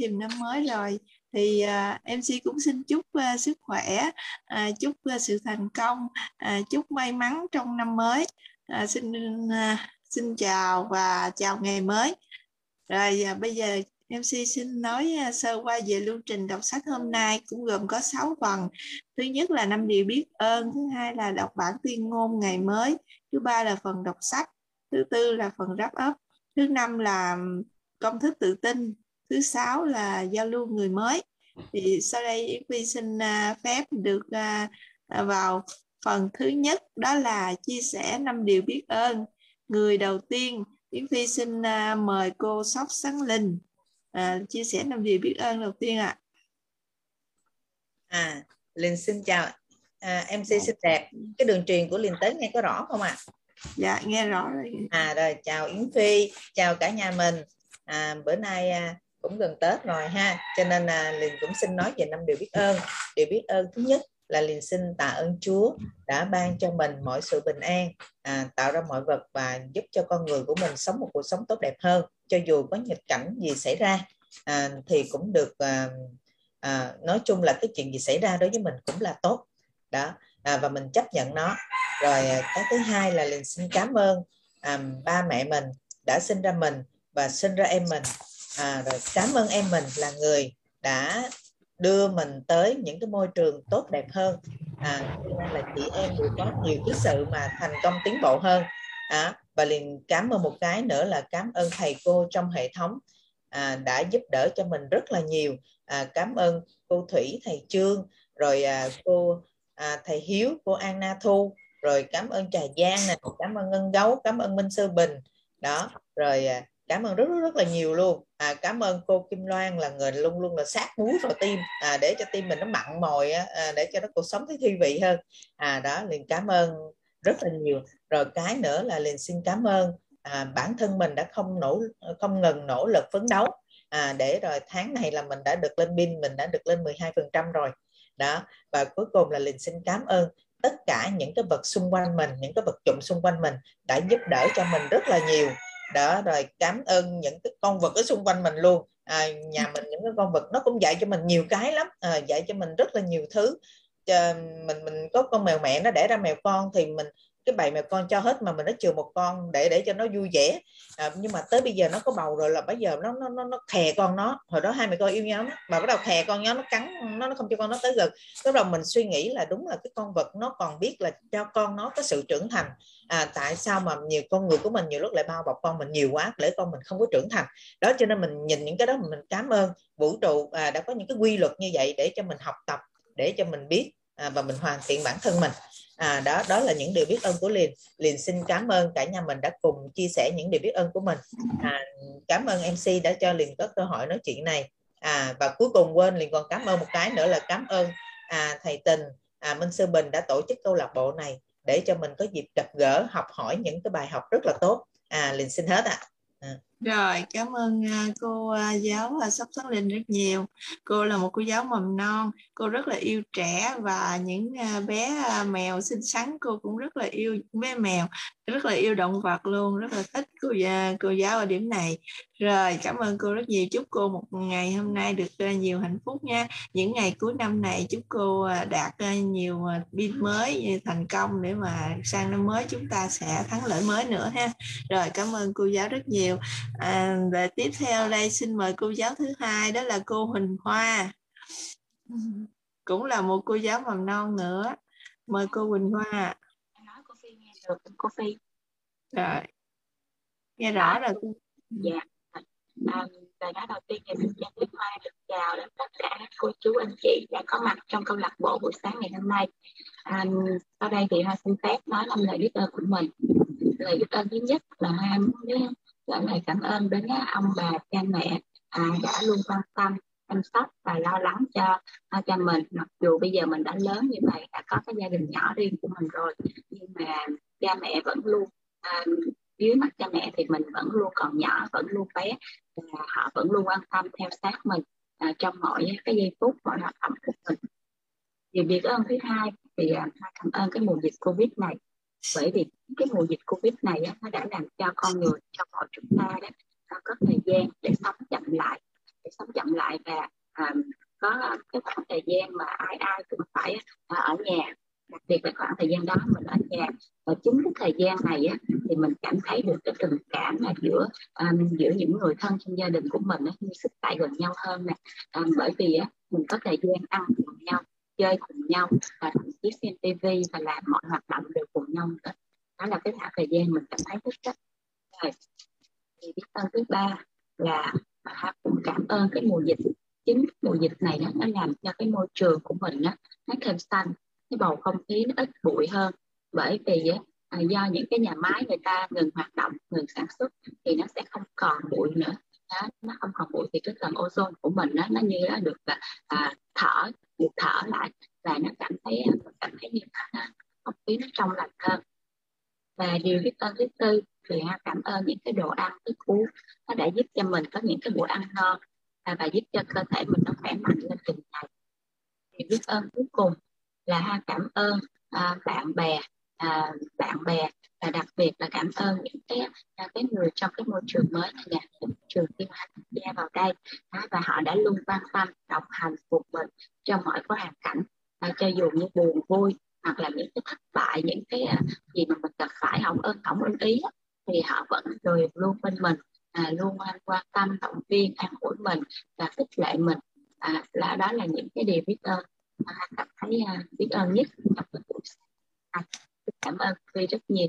thêm năm mới rồi thì à, uh, MC cũng xin chúc uh, sức khỏe, uh, chúc uh, sự thành công, uh, chúc may mắn trong năm mới. Uh, xin uh, xin chào và chào ngày mới. Rồi uh, bây giờ MC xin nói uh, sơ qua về lưu trình đọc sách hôm nay cũng gồm có 6 phần. Thứ nhất là năm điều biết ơn, thứ hai là đọc bản tuyên ngôn ngày mới, thứ ba là phần đọc sách, thứ tư là phần wrap up, thứ năm là công thức tự tin, thứ sáu là giao lưu người mới. Thì sau đây Phi xin uh, phép được uh, vào phần thứ nhất đó là chia sẻ năm điều biết ơn. Người đầu tiên Yến Phi xin mời cô Sóc Sáng Linh à, chia sẻ năm điều biết ơn đầu tiên ạ. À. à, Linh xin chào à, MC dạ. xinh đẹp. Cái đường truyền của Linh tới nghe có rõ không ạ? À? Dạ nghe rõ rồi. À rồi chào Yến Phi, chào cả nhà mình. À, bữa nay à, cũng gần Tết rồi ha, cho nên là liền cũng xin nói về năm điều biết ơn. Điều biết ơn thứ nhất là liền xin tạ ơn Chúa đã ban cho mình mọi sự bình an, à, tạo ra mọi vật và giúp cho con người của mình sống một cuộc sống tốt đẹp hơn. Cho dù có nghịch cảnh gì xảy ra à, thì cũng được à, à, nói chung là cái chuyện gì xảy ra đối với mình cũng là tốt đó à, và mình chấp nhận nó. Rồi à, cái thứ hai là liền xin cảm ơn à, ba mẹ mình đã sinh ra mình và sinh ra em mình. À, rồi cảm ơn em mình là người đã đưa mình tới những cái môi trường tốt đẹp hơn. À, nên là chị em đều có nhiều cái sự mà thành công tiến bộ hơn. À, và liền cảm ơn một cái nữa là cảm ơn thầy cô trong hệ thống à, đã giúp đỡ cho mình rất là nhiều. À, cảm ơn cô Thủy thầy Trương rồi à, cô à, thầy Hiếu cô An Na Thu rồi cảm ơn Trà Giang nè cảm ơn Ngân Gấu cảm ơn Minh Sư Bình. Đó rồi à, cảm ơn rất rất rất là nhiều luôn. À, cảm ơn cô Kim Loan là người luôn luôn là sát muối vào tim. À, để cho tim mình nó mặn mòi à, để cho nó cuộc sống thấy thi vị hơn. À đó liền cảm ơn rất là nhiều. Rồi cái nữa là liền xin cảm ơn à, bản thân mình đã không nỗ không ngừng nỗ lực phấn đấu. À, để rồi tháng này là mình đã được lên pin mình đã được lên 12 phần trăm rồi. Đó và cuối cùng là liền xin cảm ơn tất cả những cái vật xung quanh mình những cái vật dụng xung quanh mình đã giúp đỡ cho mình rất là nhiều đó rồi cảm ơn những cái con vật ở xung quanh mình luôn. À, nhà mình những cái con vật nó cũng dạy cho mình nhiều cái lắm à, dạy cho mình rất là nhiều thứ. À, mình mình có con mèo mẹ nó đẻ ra mèo con thì mình cái bầy mèo con cho hết mà mình nó chừa một con để để cho nó vui vẻ. À, nhưng mà tới bây giờ nó có bầu rồi là bây giờ nó nó nó, nó khè con nó. Hồi đó hai mẹ con yêu nhau lắm. Mà bắt đầu khè con nó nó cắn nó nó không cho con nó tới gần. Bắt đầu mình suy nghĩ là đúng là cái con vật nó còn biết là cho con nó có sự trưởng thành. À, tại sao mà nhiều con người của mình nhiều lúc lại bao bọc con mình nhiều quá để con mình không có trưởng thành? Đó cho nên mình nhìn những cái đó mình cảm ơn. Vũ trụ à, đã có những cái quy luật như vậy để cho mình học tập để cho mình biết à, và mình hoàn thiện bản thân mình à, đó đó là những điều biết ơn của liền liền xin cảm ơn cả nhà mình đã cùng chia sẻ những điều biết ơn của mình. À, cảm ơn mc đã cho liền có cơ hội nói chuyện này. À, và cuối cùng quên liền còn cảm ơn một cái nữa là cảm ơn à, thầy tình à, minh sư bình đã tổ chức câu lạc bộ này để cho mình có dịp gặp gỡ học hỏi những cái bài học rất là tốt. À liền xin hết ạ. à. Rồi, cảm ơn à, cô à, giáo Sóc Sáng Linh rất nhiều. Cô là một cô giáo mầm non, cô rất là yêu trẻ và những à, bé mèo xinh xắn cô cũng rất là yêu bé mèo, rất là yêu động vật luôn, rất là thích cô cô giáo ở điểm này. Rồi, cảm ơn cô rất nhiều. Chúc cô một ngày hôm nay được uh, nhiều hạnh phúc nha. Những ngày cuối năm này chúc cô uh, đạt uh, nhiều pin mới thành công để mà sang năm mới chúng ta sẽ thắng lợi mới nữa ha. Rồi, cảm ơn cô giáo rất nhiều. À, và tiếp theo đây xin mời cô giáo thứ hai đó là cô Huỳnh Hoa. Cũng là một cô giáo mầm non nữa. Mời cô Huỳnh Hoa. Nói cô Phi nghe được cô Phi. Rồi. Nghe rõ rồi. cô dạ à, lời nói đầu tiên thì mình chân Tuyết Hoa được chào đến tất cả các cô chú anh chị đã có mặt trong câu lạc bộ buổi sáng ngày hôm nay. À, sau đây thì Hoa xin phép nói năm lời biết ơn của mình. Lời biết ơn thứ nhất là Hoa muốn gửi lời cảm ơn đến ông bà cha mẹ à, đã luôn quan tâm chăm sóc và lo lắng cho à, cho mình. Mặc dù bây giờ mình đã lớn như vậy đã có cái gia đình nhỏ riêng của mình rồi nhưng mà cha mẹ vẫn luôn à, dưới mặt cha mẹ thì mình vẫn luôn còn nhỏ vẫn luôn bé. Và họ vẫn luôn quan tâm theo sát mình à, trong mọi cái giây phút mọi hoạt động của mình. Điều biết ơn thứ hai thì à, cảm ơn cái mùa dịch covid này. Bởi vì cái mùa dịch covid này á, nó đã làm cho con người cho mọi chúng ta đó có thời gian để sống chậm lại để sống chậm lại và à, có cái khoảng thời gian mà ai ai cũng phải à, ở nhà đặc biệt là khoảng thời gian đó mình ở nhà. Và chính cái thời gian này á, thì mình cảm thấy được cái tình cảm là giữa um, giữa những người thân trong gia đình của mình nó như sức tại gần nhau hơn nè. Um, bởi vì á, mình có thời gian ăn cùng nhau chơi cùng nhau và thậm chí xem tivi và làm mọi hoạt động đều cùng nhau nữa. Đó là cái khoảng thời gian mình cảm thấy rất rất rồi thì biết ơn thứ ba là cũng cảm ơn cái mùa dịch. Chính mùa dịch này đó, nó làm cho cái môi trường của mình đó, nó thêm xanh cái bầu không khí nó ít bụi hơn. Bởi vì à, do những cái nhà máy người ta ngừng hoạt động ngừng sản xuất thì nó sẽ không còn bụi nữa. Đó, nó không còn bụi thì cái tầng ozone của mình đó, nó như là được à, à, thở được thở lại và nó cảm thấy à, cảm thấy như à, không khí nó trong lành hơn. Và điều biết ơn thứ tư thì cảm ơn những cái đồ ăn thức uống nó đã giúp cho mình có những cái bữa ăn ngon và, và giúp cho cơ thể mình nó khỏe mạnh lên từng ngày. Thì biết ơn cuối cùng là ha cảm ơn à, bạn bè à, bạn bè và đặc biệt là cảm ơn những cái à, cái người trong cái môi trường mới này nhà môi trường kim hành gia vào đây đó, và họ đã luôn quan tâm đồng hành cùng mình trong mọi cái hoàn cảnh. À, cho dù như buồn vui hoặc là những cái thất bại những cái à, gì mà mình gặp phải không ơn không ưng ý thì họ vẫn rồi luôn bên mình à, luôn quan tâm động viên an ủi mình và khích lệ mình. À, là đó là những cái điều biết ơn mà cảm thấy à, biết ơn. Nhất trong cảm ơn. Quy rất nhiều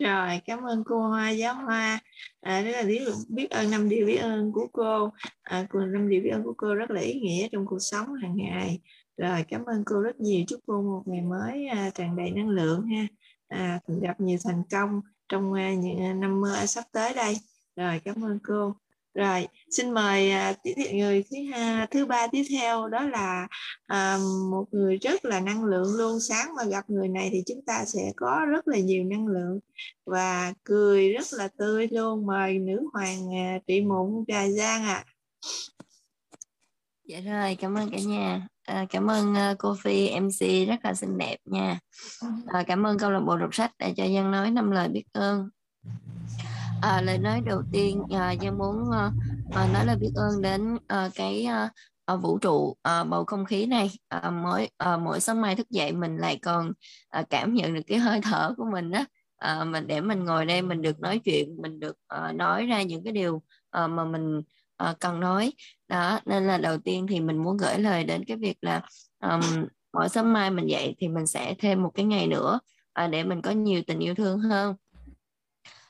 rồi cảm ơn cô Hoa giáo Hoa. À, rất là biết, biết ơn năm điều biết ơn của cô. À, năm điều biết ơn của cô rất là ý nghĩa trong cuộc sống hàng ngày. Rồi cảm ơn cô rất nhiều. Chúc cô một ngày mới à, tràn đầy năng lượng ha. À, gặp nhiều thành công trong à, những à, năm mơ sắp tới đây. Rồi cảm ơn cô rồi xin mời à, người thứ hai, thứ ba tiếp theo đó là à, một người rất là năng lượng luôn. Sáng mà gặp người này thì chúng ta sẽ có rất là nhiều năng lượng và cười rất là tươi luôn. Mời nữ hoàng à, trị mụn trà giang ạ. À. dạ rồi cảm ơn cả nhà. À, cảm ơn uh, cô phi mc rất là xinh đẹp nha. À, cảm ơn câu lạc bộ đọc sách đã cho dân nói năm lời biết ơn à, lời nói đầu tiên ờ, à, Giang muốn à, nói lời biết ơn đến à, cái à, vũ trụ à, bầu không khí này. À, mỗi à, mỗi sáng mai thức dậy mình lại còn à, cảm nhận được cái hơi thở của mình đó à, mình để mình ngồi đây mình được nói chuyện mình được à, nói ra những cái điều à, mà mình à, cần nói. Đó nên là đầu tiên thì mình muốn gửi lời đến cái việc là um, mỗi sáng mai mình dậy thì mình sẽ thêm một cái ngày nữa à, để mình có nhiều tình yêu thương hơn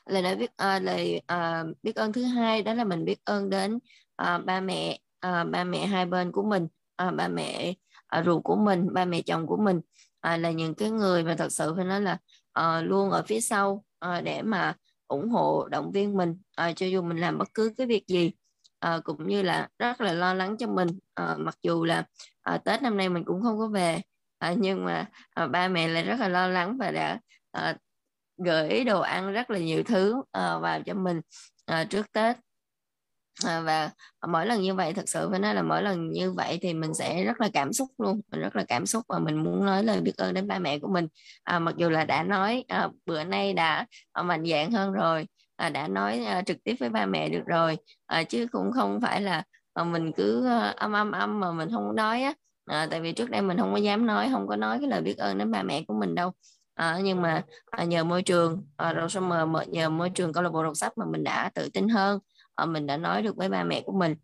lời nói biết à, lời à, biết ơn thứ hai đó là mình biết ơn đến à, ba mẹ à, ba mẹ hai bên của mình à, ba mẹ à, ruột của mình ba mẹ chồng của mình. À, là những cái người mà thật sự phải nói là à, luôn ở phía sau à, để mà ủng hộ động viên mình. À, cho dù mình làm bất cứ cái việc gì à, cũng như là rất là lo lắng cho mình. À, mặc dù là à, Tết năm nay mình cũng không có về à, nhưng mà à, ba mẹ lại rất là lo lắng và đã à, gửi đồ ăn rất là nhiều thứ uh, vào cho mình uh, trước Tết. À, và mỗi lần như vậy thật sự phải nói là mỗi lần như vậy thì mình sẽ rất là cảm xúc luôn mình rất là cảm xúc và mình muốn nói lời biết ơn đến ba mẹ của mình. À, mặc dù là đã nói à, bữa nay đã à, mạnh dạng hơn rồi à, đã nói à, trực tiếp với ba mẹ được rồi à, chứ cũng không phải là à, mình cứ à, âm âm âm mà mình không nói á. À, tại vì trước đây mình không có dám nói không có nói cái lời biết ơn đến ba mẹ của mình đâu à, nhưng mà à, nhờ môi trường à, rồi xong mà nhờ môi trường câu lạc bộ đọc sách mà mình đã tự tin hơn à, mình đã nói được với ba mẹ của mình.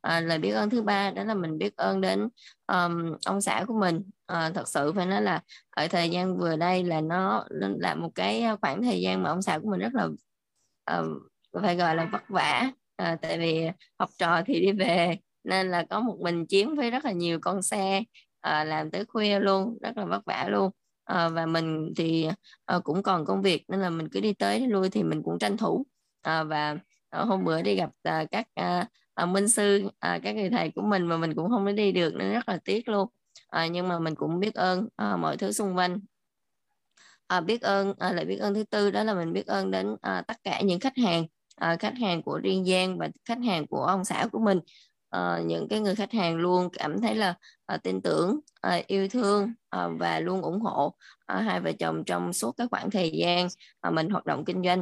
À, lời biết ơn thứ ba đó là mình biết ơn đến um, ông xã của mình. À, thật sự phải nói là ở thời gian vừa đây là nó là một cái khoảng thời gian mà ông xã của mình rất là um, phải gọi là vất vả. À, tại vì học trò thì đi về nên là có một mình chiếm với rất là nhiều con xe à, làm tới khuya luôn rất là vất vả luôn à, và mình thì à, cũng còn công việc nên là mình cứ đi tới đi lui thì mình cũng tranh thủ. À, và à, hôm bữa đi gặp à, các à, à, minh sư à, các người thầy của mình mà mình cũng không có đi được nên rất là tiếc luôn. À, nhưng mà mình cũng biết ơn à, mọi thứ xung quanh. À, biết ơn à, lại biết ơn thứ tư đó là mình biết ơn đến à, tất cả những khách hàng à, khách hàng của riêng Giang và khách hàng của ông xã của mình uh, những cái người khách hàng luôn cảm thấy là uh, tin tưởng uh, yêu thương uh, và luôn ủng hộ uh, hai vợ chồng trong suốt cái khoảng thời gian uh, mình hoạt động kinh doanh.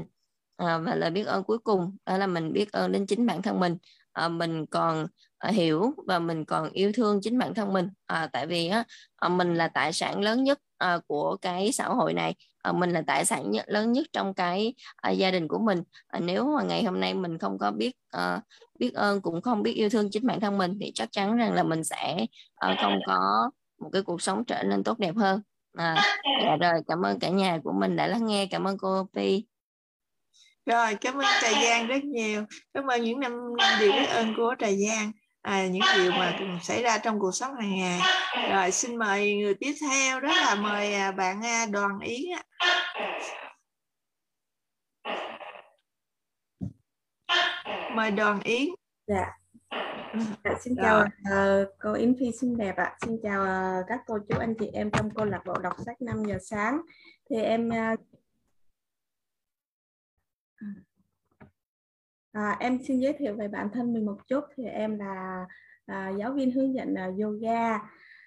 Uh, và lời biết ơn cuối cùng đó là mình biết ơn đến chính bản thân mình. Uh, mình còn hiểu và mình còn yêu thương chính bản thân mình. Uh, tại vì á mình là tài sản lớn nhất uh, của cái xã hội này. Ờ, mình là tài sản nhất, lớn nhất trong cái ờ, gia đình của mình. Ờ, nếu mà ngày hôm nay mình không có biết biết ơn cũng không biết yêu thương chính bản thân mình thì chắc chắn rằng là mình sẽ không có một cái cuộc sống trở nên tốt đẹp hơn. À, dạ rồi cảm ơn cả nhà của mình đã lắng nghe. Cảm ơn cô Pi. Rồi cảm ơn trà giang rất nhiều. Cảm ơn những năm năm điều biết ơn của trà giang à, những điều mà xảy ra trong cuộc sống hàng ngày. Rồi xin mời người tiếp theo đó là mời à, bạn à, đoàn yến mời đoàn yến. Dạ. Dạ, xin chào uh, cô Yến Phi xinh đẹp ạ. Xin chào uh, các cô chú anh chị em trong câu lạc bộ đọc sách 5 giờ sáng. Thì em uh, À, em xin giới thiệu về bản thân mình một chút. Thì em là à, giáo viên hướng dẫn à, yoga.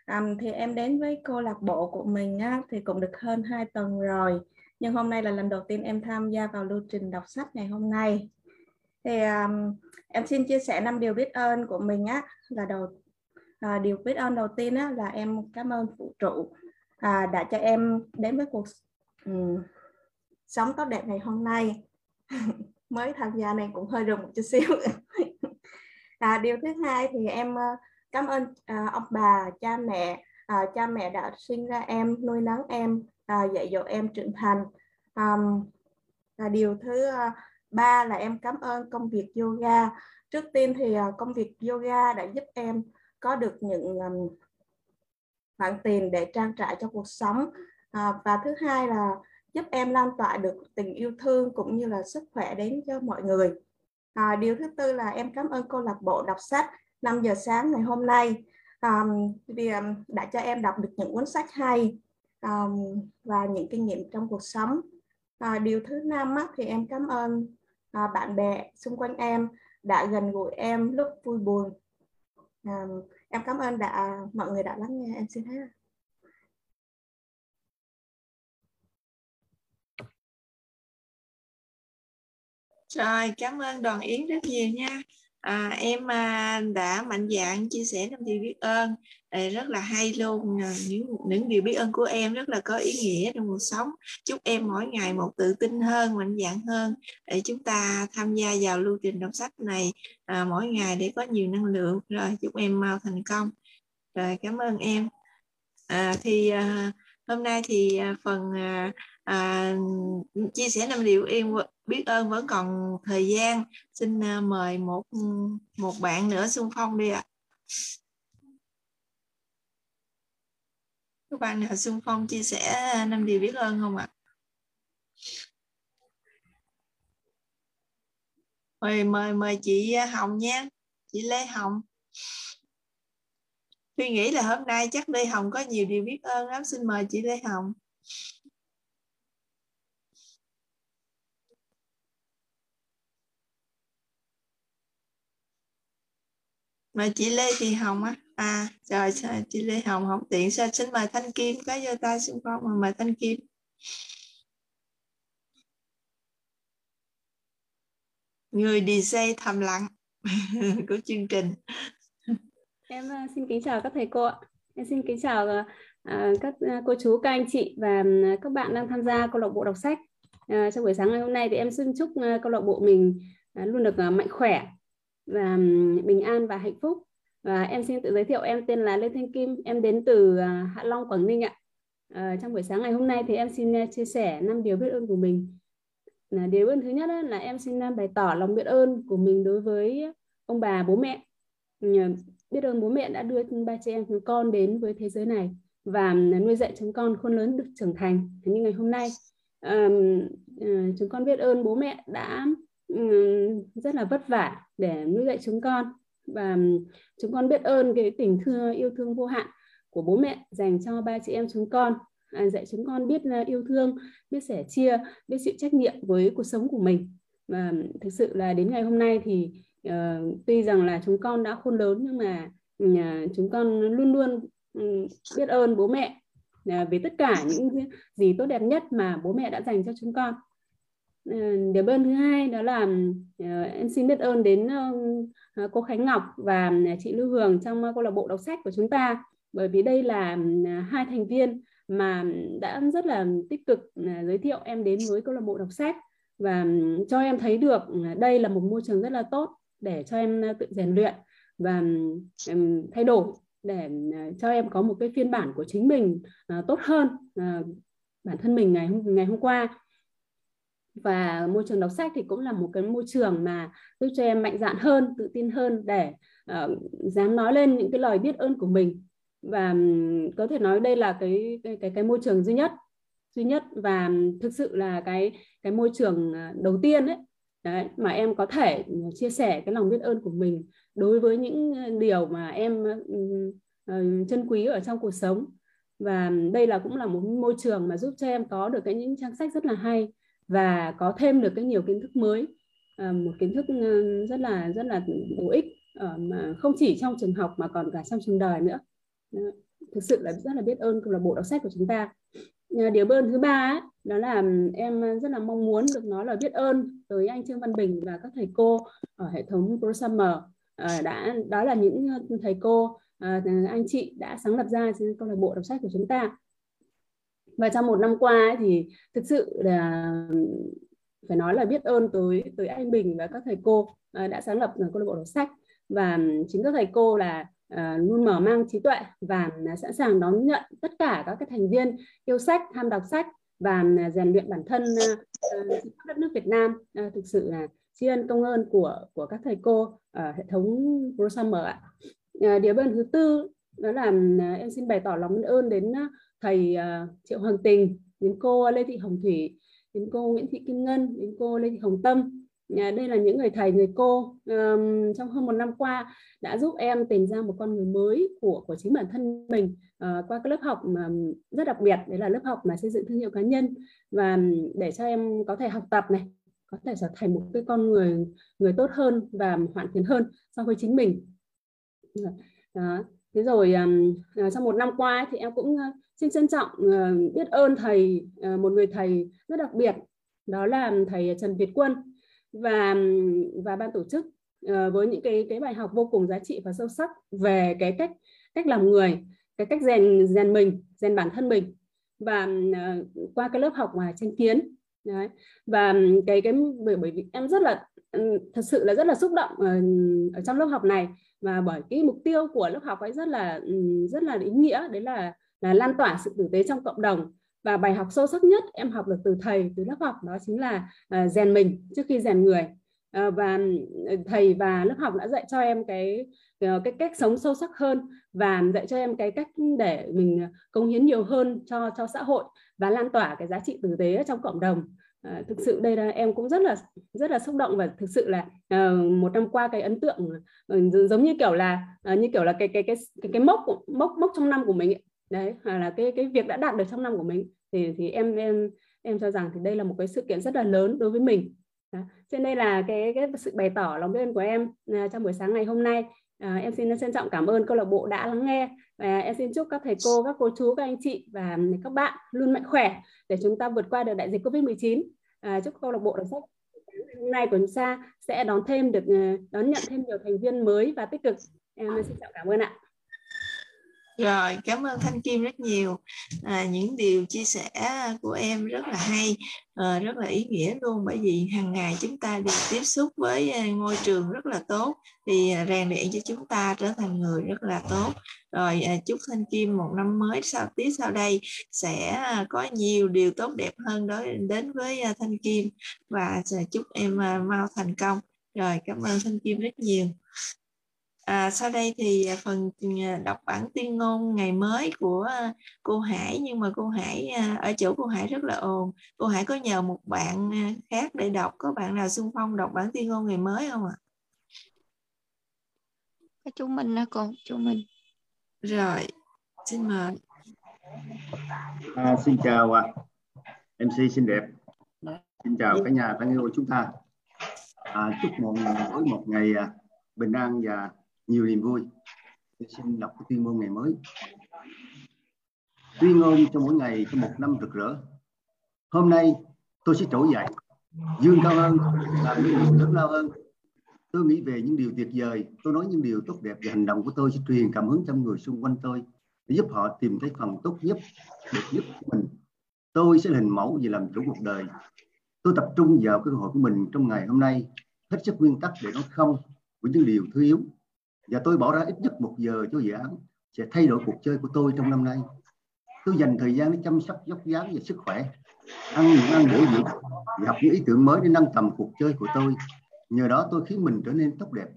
À, thì em đến với câu lạc bộ của mình á, thì cũng được hơn 2 tuần rồi. Nhưng hôm nay là lần đầu tiên em tham gia vào lưu trình đọc sách ngày hôm nay. Thì um, em xin chia sẻ năm điều biết ơn của mình á là đầu à, điều biết ơn đầu tiên á là em cảm ơn phụ trụ à, đã cho em đến với cuộc um, sống tốt đẹp ngày hôm nay. mới tham gia này cũng hơi rùng một chút xíu. À, điều thứ hai thì em ờ, cảm ơn à, ông bà cha mẹ à, cha mẹ đã sinh ra em nuôi nấng em à, dạy dỗ em trưởng thành. À, à, điều thứ ba là em cảm ơn công việc yoga. Trước tiên thì công việc yoga đã giúp em có được những um, khoản tiền để trang trải cho cuộc sống. À, và thứ hai là giúp em lan tỏa được tình yêu thương cũng như là sức khỏe đến cho mọi người. À, điều thứ tư là em cảm ơn câu lạc bộ đọc sách 5 giờ sáng ngày hôm nay um, vì um, đã cho em đọc được những cuốn sách hay um, và những kinh nghiệm trong cuộc sống. À, điều thứ năm á, thì em cảm ơn à, bạn bè xung quanh em đã gần gũi em lúc vui buồn. À, em cảm ơn đã mọi người đã lắng nghe em xin hết. Rồi, cảm ơn Đoàn Yến rất nhiều nha. À, em à, đã mạnh dạn chia sẻ năm điều biết ơn. À, rất là hay luôn. À, những những điều biết ơn của em rất là có ý nghĩa trong cuộc sống. Chúc em mỗi ngày một tự tin hơn mạnh dạn hơn. Để chúng ta tham gia vào lưu trình đọc sách này à, mỗi ngày để có nhiều năng lượng. Rồi chúc em mau thành công. Rồi cảm ơn em. À, thì à, hôm nay thì à, phần à, à, chia sẻ năm điều em biết ơn vẫn còn thời gian. Xin à, mời một một bạn nữa xung phong đi ạ. Các bạn nào xung phong chia sẻ năm điều biết ơn không ạ? Mời mời mời chị Hồng nha chị Lê Hồng. Tôi nghĩ là hôm nay chắc Lê Hồng có nhiều điều biết ơn lắm. Xin mời chị Lê Hồng. Mà chị Lê Thị Hồng á. À trời sao chị Lê Hồng không tiện sao xin mời Thanh Kim có giơ tay xin con mà mời Thanh Kim. Người DJ thầm lặng của chương trình. Em à, xin kính chào các thầy cô ạ. Em xin kính chào à, à, các cô chú, các anh chị và các bạn đang tham gia câu lạc bộ đọc sách. Trong buổi sáng ngày hôm nay thì em xin chúc câu lạc bộ mình luôn được mạnh khỏe và bình an và hạnh phúc. Và em xin tự giới thiệu em tên là Lê Thanh Kim em đến từ à, Hạ Long Quảng Ninh ạ. À, trong buổi sáng ngày hôm nay thì em xin à, chia sẻ năm điều biết ơn của mình. Là điều ơn thứ nhất là em xin à, bày tỏ lòng biết ơn của mình đối với ông bà bố mẹ. Biết ơn bố mẹ đã đưa ba chị em chúng con đến với thế giới này và nuôi dạy chúng con khôn lớn được trưởng thành. Như ngày hôm nay ờ, chúng con biết ơn bố mẹ đã rất là vất vả để nuôi dạy chúng con. Và chúng con biết ơn cái tình thương yêu thương vô hạn của bố mẹ dành cho ba chị em chúng con. À, dạy chúng con biết à, yêu thương biết sẻ chia biết chịu trách nhiệm với cuộc sống của mình. Và thực sự là đến ngày hôm nay thì uh, tuy rằng là chúng con đã khôn lớn nhưng mà uh, chúng con luôn luôn um, biết ơn bố mẹ uh, về tất cả những gì tốt đẹp nhất mà bố mẹ đã dành cho chúng con. Ừ, điều bên ơn thứ hai đó là ờ, em xin biết ơn đến ờ, cô Khánh Ngọc và ờ, chị Lưu Hường trong câu lạc bộ đọc sách của chúng ta. Bởi vì đây là hai thành viên mà đã rất là tích cực giới thiệu em đến với câu lạc bộ đọc sách và cho em thấy được đây là một môi trường rất là tốt để cho em tự rèn luyện và thay đổi để cho em có một cái phiên bản của chính mình tốt hơn bản thân mình ngày hôm ngày hôm qua và môi trường đọc sách thì cũng là một cái môi trường mà giúp cho em mạnh dạn hơn tự tin hơn để uh, dám nói lên những cái lời biết ơn của mình. Và có thể nói đây là cái cái cái, cái môi trường duy nhất duy nhất và thực sự là cái cái môi trường ờ, đầu tiên ấy đấy, mà em có thể ờ, chia sẻ cái lòng biết ơn của mình đối với những điều mà em uh, trân quý ở trong cuộc sống. Và đây là cũng là một môi trường mà giúp cho em có được cái những trang sách rất là hay và có thêm được cái nhiều kiến thức mới à, một kiến thức rất là rất là bổ ích ở mà không chỉ trong trường học mà còn cả trong trường đời nữa. Thực sự là rất là biết ơn câu lạc bộ đọc sách của chúng ta. À, điều biết ơn thứ ba ấy, đó là em rất là mong muốn được nói lời biết ơn tới anh Trương Văn Bình và các thầy cô ở hệ thống ProSummer à, đã đó là những thầy cô à, anh chị đã sáng lập ra câu lạc bộ đọc sách của chúng ta và trong một năm qua ấy, thì thực sự là phải nói là biết ơn tới tới anh Bình và các thầy cô à, đã sáng lập à, câu lạc bộ đọc sách và ừ, chính các thầy cô là uh, luôn mở mang trí tuệ và sẵn sàng đón nhận tất cả các cái thành viên yêu sách tham đọc sách và rèn luyện bản thân uh, đất nước Việt Nam uh, thực sự là tri ân công ơn của của các thầy cô ở hệ thống ProSummer ạ. Uh, điều bên thứ tư đó là à, em xin bày tỏ lòng biết ơn đến à, thầy à, Triệu Hoàng Tình, đến cô Lê Thị Hồng Thủy, đến cô Nguyễn Thị Kim Ngân, đến cô Lê Thị Hồng Tâm. Đây là những người thầy, người cô um, trong hơn một năm qua đã giúp em tìm ra một con người mới của của chính bản thân mình uh, qua các lớp học mà rất đặc biệt đấy là lớp học mà xây dựng thương hiệu cá nhân và để cho em có thể học tập này có thể trở thành một cái con người người tốt hơn và hoàn thiện hơn so với chính mình đó thế rồi um, trong à, một năm qua ấy, thì em cũng uh, xin trân trọng uh, biết ơn thầy uh, một người thầy rất đặc biệt đó là thầy Trần Việt Quân và và ban tổ chức uh, với những cái cái bài học vô cùng giá trị và sâu sắc về cái cách cách làm người cái cách rèn rèn mình rèn bản thân mình và uh, qua cái lớp học mà tranh kiến Đấy. và cái cái bởi bởi vì em rất là Ừ, thật sự là rất là xúc động ở, ở trong lớp học này. Và bởi cái mục tiêu của lớp học ấy rất là ừ, rất là ý nghĩa. Đấy là là lan tỏa sự tử tế trong cộng đồng. Và bài học sâu sắc nhất em học được từ thầy từ lớp học đó chính là uh, rèn mình trước khi rèn người. Uh, và ừ, thầy và lớp học đã dạy cho em cái cái cách sống sâu sắc hơn và dạy cho em cái cách để mình cống hiến nhiều hơn cho cho xã hội và lan tỏa cái giá trị tử tế trong cộng đồng. À, thực sự đây là em cũng rất là rất là xúc động và thực sự là uh, một năm qua cái ấn tượng uh, giống như kiểu là uh, như kiểu là cái cái cái cái, cái mốc mốc mốc trong năm của mình ấy. đấy là cái cái việc đã đạt được trong năm của mình thì thì em em em cho rằng thì đây là một cái sự kiện rất là lớn đối với mình đó. trên đây là cái cái sự bày tỏ lòng biết ơn của em uh, trong buổi sáng ngày hôm nay À, em xin trân trọng cảm ơn câu lạc bộ đã lắng nghe và em xin chúc các thầy cô, các cô chú, các anh chị và các bạn luôn mạnh khỏe để chúng ta vượt qua được đại dịch Covid-19. À, chúc câu lạc bộ đọc sách hôm nay của chúng ta sẽ đón thêm được ờ, đón nhận thêm nhiều thành viên mới và tích cực. Em xin chào cảm ơn ạ. Rồi, cảm ơn Thanh Kim rất nhiều. À, những điều chia sẻ của em rất là hay, à, rất là ý nghĩa luôn bởi vì hàng ngày chúng ta đều tiếp xúc với ờ, ngôi trường rất là tốt thì à, rèn luyện cho chúng ta trở thành người rất là tốt. Rồi à, chúc Thanh Kim một năm mới sau tiếp sau đây sẽ à, có nhiều điều tốt đẹp hơn đối đến với à, Thanh Kim và chúc em mau thành công. Rồi, cảm ơn Thanh Kim rất nhiều. À, sau đây thì à, phần à, đọc bản tuyên ngôn ngày mới của à, cô Hải nhưng mà cô Hải ở chỗ cô Hải rất là ồn. Cô Hải có nhờ một bạn khác để đọc. Có bạn nào xung phong đọc bản tuyên ngôn ngày mới không ạ? À? Chú Minh đó cô, chú Minh. Rồi, xin mời. À, xin chào à. MC xinh đẹp. Xin chào cả nhà thân yêu của chúng ta. À, chúc mọi người một ngày bình an và nhiều niềm vui. Tôi xin đọc cái tuyên ngôn ngày mới. Tuyên ngôn cho mỗi ngày trong một năm rực rỡ. Hôm nay tôi sẽ trỗi dậy, dương cao hơn, làm những điều lớn lao hơn. Tôi nghĩ về những điều tuyệt vời. Tôi nói những điều tốt đẹp và hành động của tôi sẽ truyền cảm hứng cho người xung quanh tôi, để giúp họ tìm thấy phần tốt nhất được nhất của mình. Tôi sẽ hình mẫu về làm chủ cuộc đời. Tôi tập trung vào cơ hội của mình trong ngày hôm nay, hết sức nguyên tắc để nói không với những điều thứ yếu và tôi bỏ ra ít nhất một giờ cho dự án sẽ thay đổi cuộc chơi của tôi trong năm nay. Tôi dành thời gian để chăm sóc dốc dáng và sức khỏe, ăn những ăn bổ dưỡng và học những ý tưởng mới để nâng tầm cuộc chơi của tôi. Nhờ đó tôi khiến mình trở nên tốt đẹp.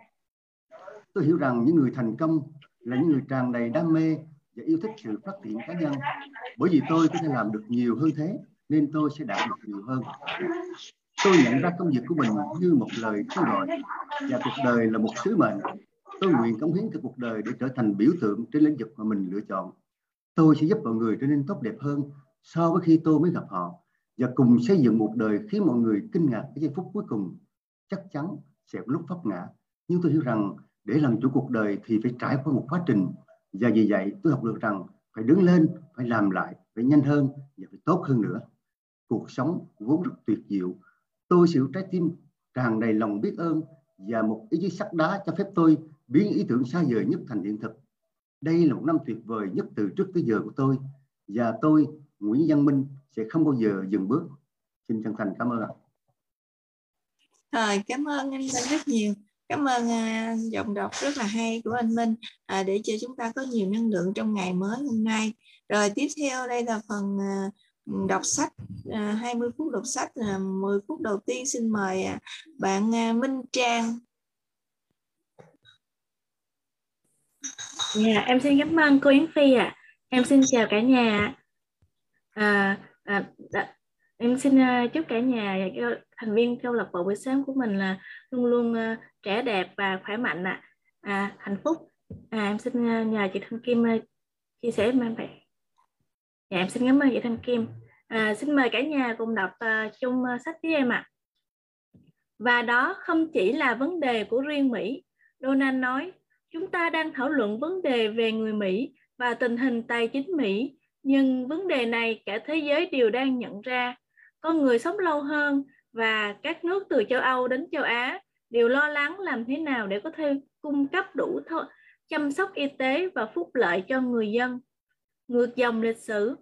Tôi hiểu rằng những người thành công là những người tràn đầy đam mê và yêu thích sự phát triển cá nhân. Bởi vì tôi có thể làm được nhiều hơn thế, nên tôi sẽ đạt được nhiều hơn. Tôi nhận ra công việc của mình như một lời kêu gọi, và cuộc đời là một sứ mệnh tôi nguyện cống hiến cho cuộc đời để trở thành biểu tượng trên lĩnh vực mà mình lựa chọn. Tôi sẽ giúp mọi người trở nên tốt đẹp hơn so với khi tôi mới gặp họ và cùng xây dựng một đời khiến mọi người kinh ngạc cái giây phút cuối cùng. Chắc chắn sẽ có lúc vấp ngã, nhưng tôi hiểu rằng để làm chủ cuộc đời thì phải trải qua một quá trình. Và vì vậy, tôi học được rằng phải đứng lên, phải làm lại, phải nhanh hơn và phải tốt hơn nữa. Cuộc sống vốn rất tuyệt diệu. Tôi sự trái tim, tràn đầy lòng biết ơn và một ý chí sắt đá cho phép tôi biến ý tưởng xa vời nhất thành hiện thực. Đây là một năm tuyệt vời nhất từ trước tới giờ của tôi. Và tôi Nguyễn Văn Minh sẽ không bao giờ dừng bước. Xin chân thành cảm ơn ạ. Rồi cảm ơn anh Minh rất nhiều. Cảm ơn uh, giọng đọc rất là hay của anh Minh. À, để cho chúng ta có nhiều năng lượng trong ngày mới hôm nay. Rồi tiếp theo đây là phần uh, đọc sách. À, 20 phút đọc sách à, 10 phút đầu tiên xin mời à, bạn à, Minh Trang. Dạ, em xin cảm ơn cô Yến Phi ạ. À. Em xin chào cả nhà. À, à, đã, em xin uh, chúc cả nhà và thành viên câu lạc bộ buổi sáng của mình là luôn luôn uh, trẻ đẹp và khỏe mạnh ạ. À. à, hạnh phúc. À, em xin uh, nhờ chị Thanh Kim uh, chia sẻ với vậy. Dạ, em xin cảm ơn chị Thanh Kim. À, xin mời cả nhà cùng đọc uh, chung uh, sách với em ạ. À. Và đó không chỉ là vấn đề của riêng Mỹ. Donald nói, Chúng ta đang thảo luận vấn đề về người Mỹ và tình hình tài chính Mỹ, nhưng vấn đề này cả thế giới đều đang nhận ra. Con người sống lâu hơn và các nước từ châu Âu đến châu Á đều lo lắng làm thế nào để có thể cung cấp đủ th- chăm sóc y tế và phúc lợi cho người dân. Ngược dòng lịch sử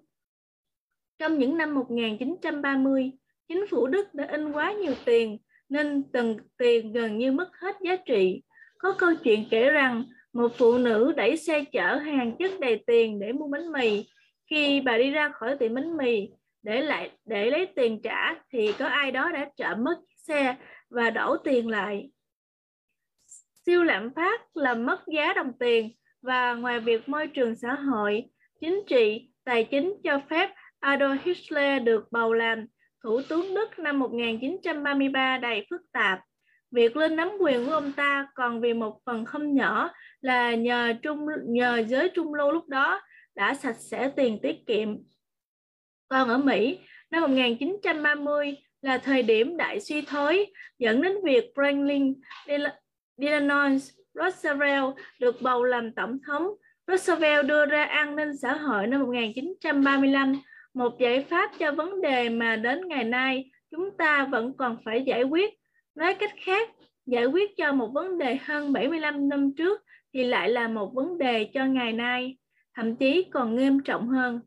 Trong những năm 1930, chính phủ Đức đã in quá nhiều tiền nên từng tiền gần như mất hết giá trị có câu chuyện kể rằng một phụ nữ đẩy xe chở hàng chất đầy tiền để mua bánh mì. Khi bà đi ra khỏi tiệm bánh mì để lại để lấy tiền trả thì có ai đó đã trộm mất xe và đổ tiền lại. Siêu lạm phát làm mất giá đồng tiền và ngoài việc môi trường xã hội, chính trị, tài chính cho phép Adolf Hitler được bầu làm Thủ tướng Đức năm 1933 đầy phức tạp. Việc lên nắm quyền của ông ta còn vì một phần không nhỏ là nhờ trung nhờ giới trung lưu lúc đó đã sạch sẽ tiền tiết kiệm. Còn ở Mỹ, năm 1930 là thời điểm đại suy thoái dẫn đến việc Franklin Delano Roosevelt được bầu làm tổng thống. Roosevelt đưa ra an ninh xã hội năm 1935, một giải pháp cho vấn đề mà đến ngày nay chúng ta vẫn còn phải giải quyết Nói cách khác, giải quyết cho một vấn đề hơn 75 năm trước thì lại là một vấn đề cho ngày nay, thậm chí còn nghiêm trọng hơn.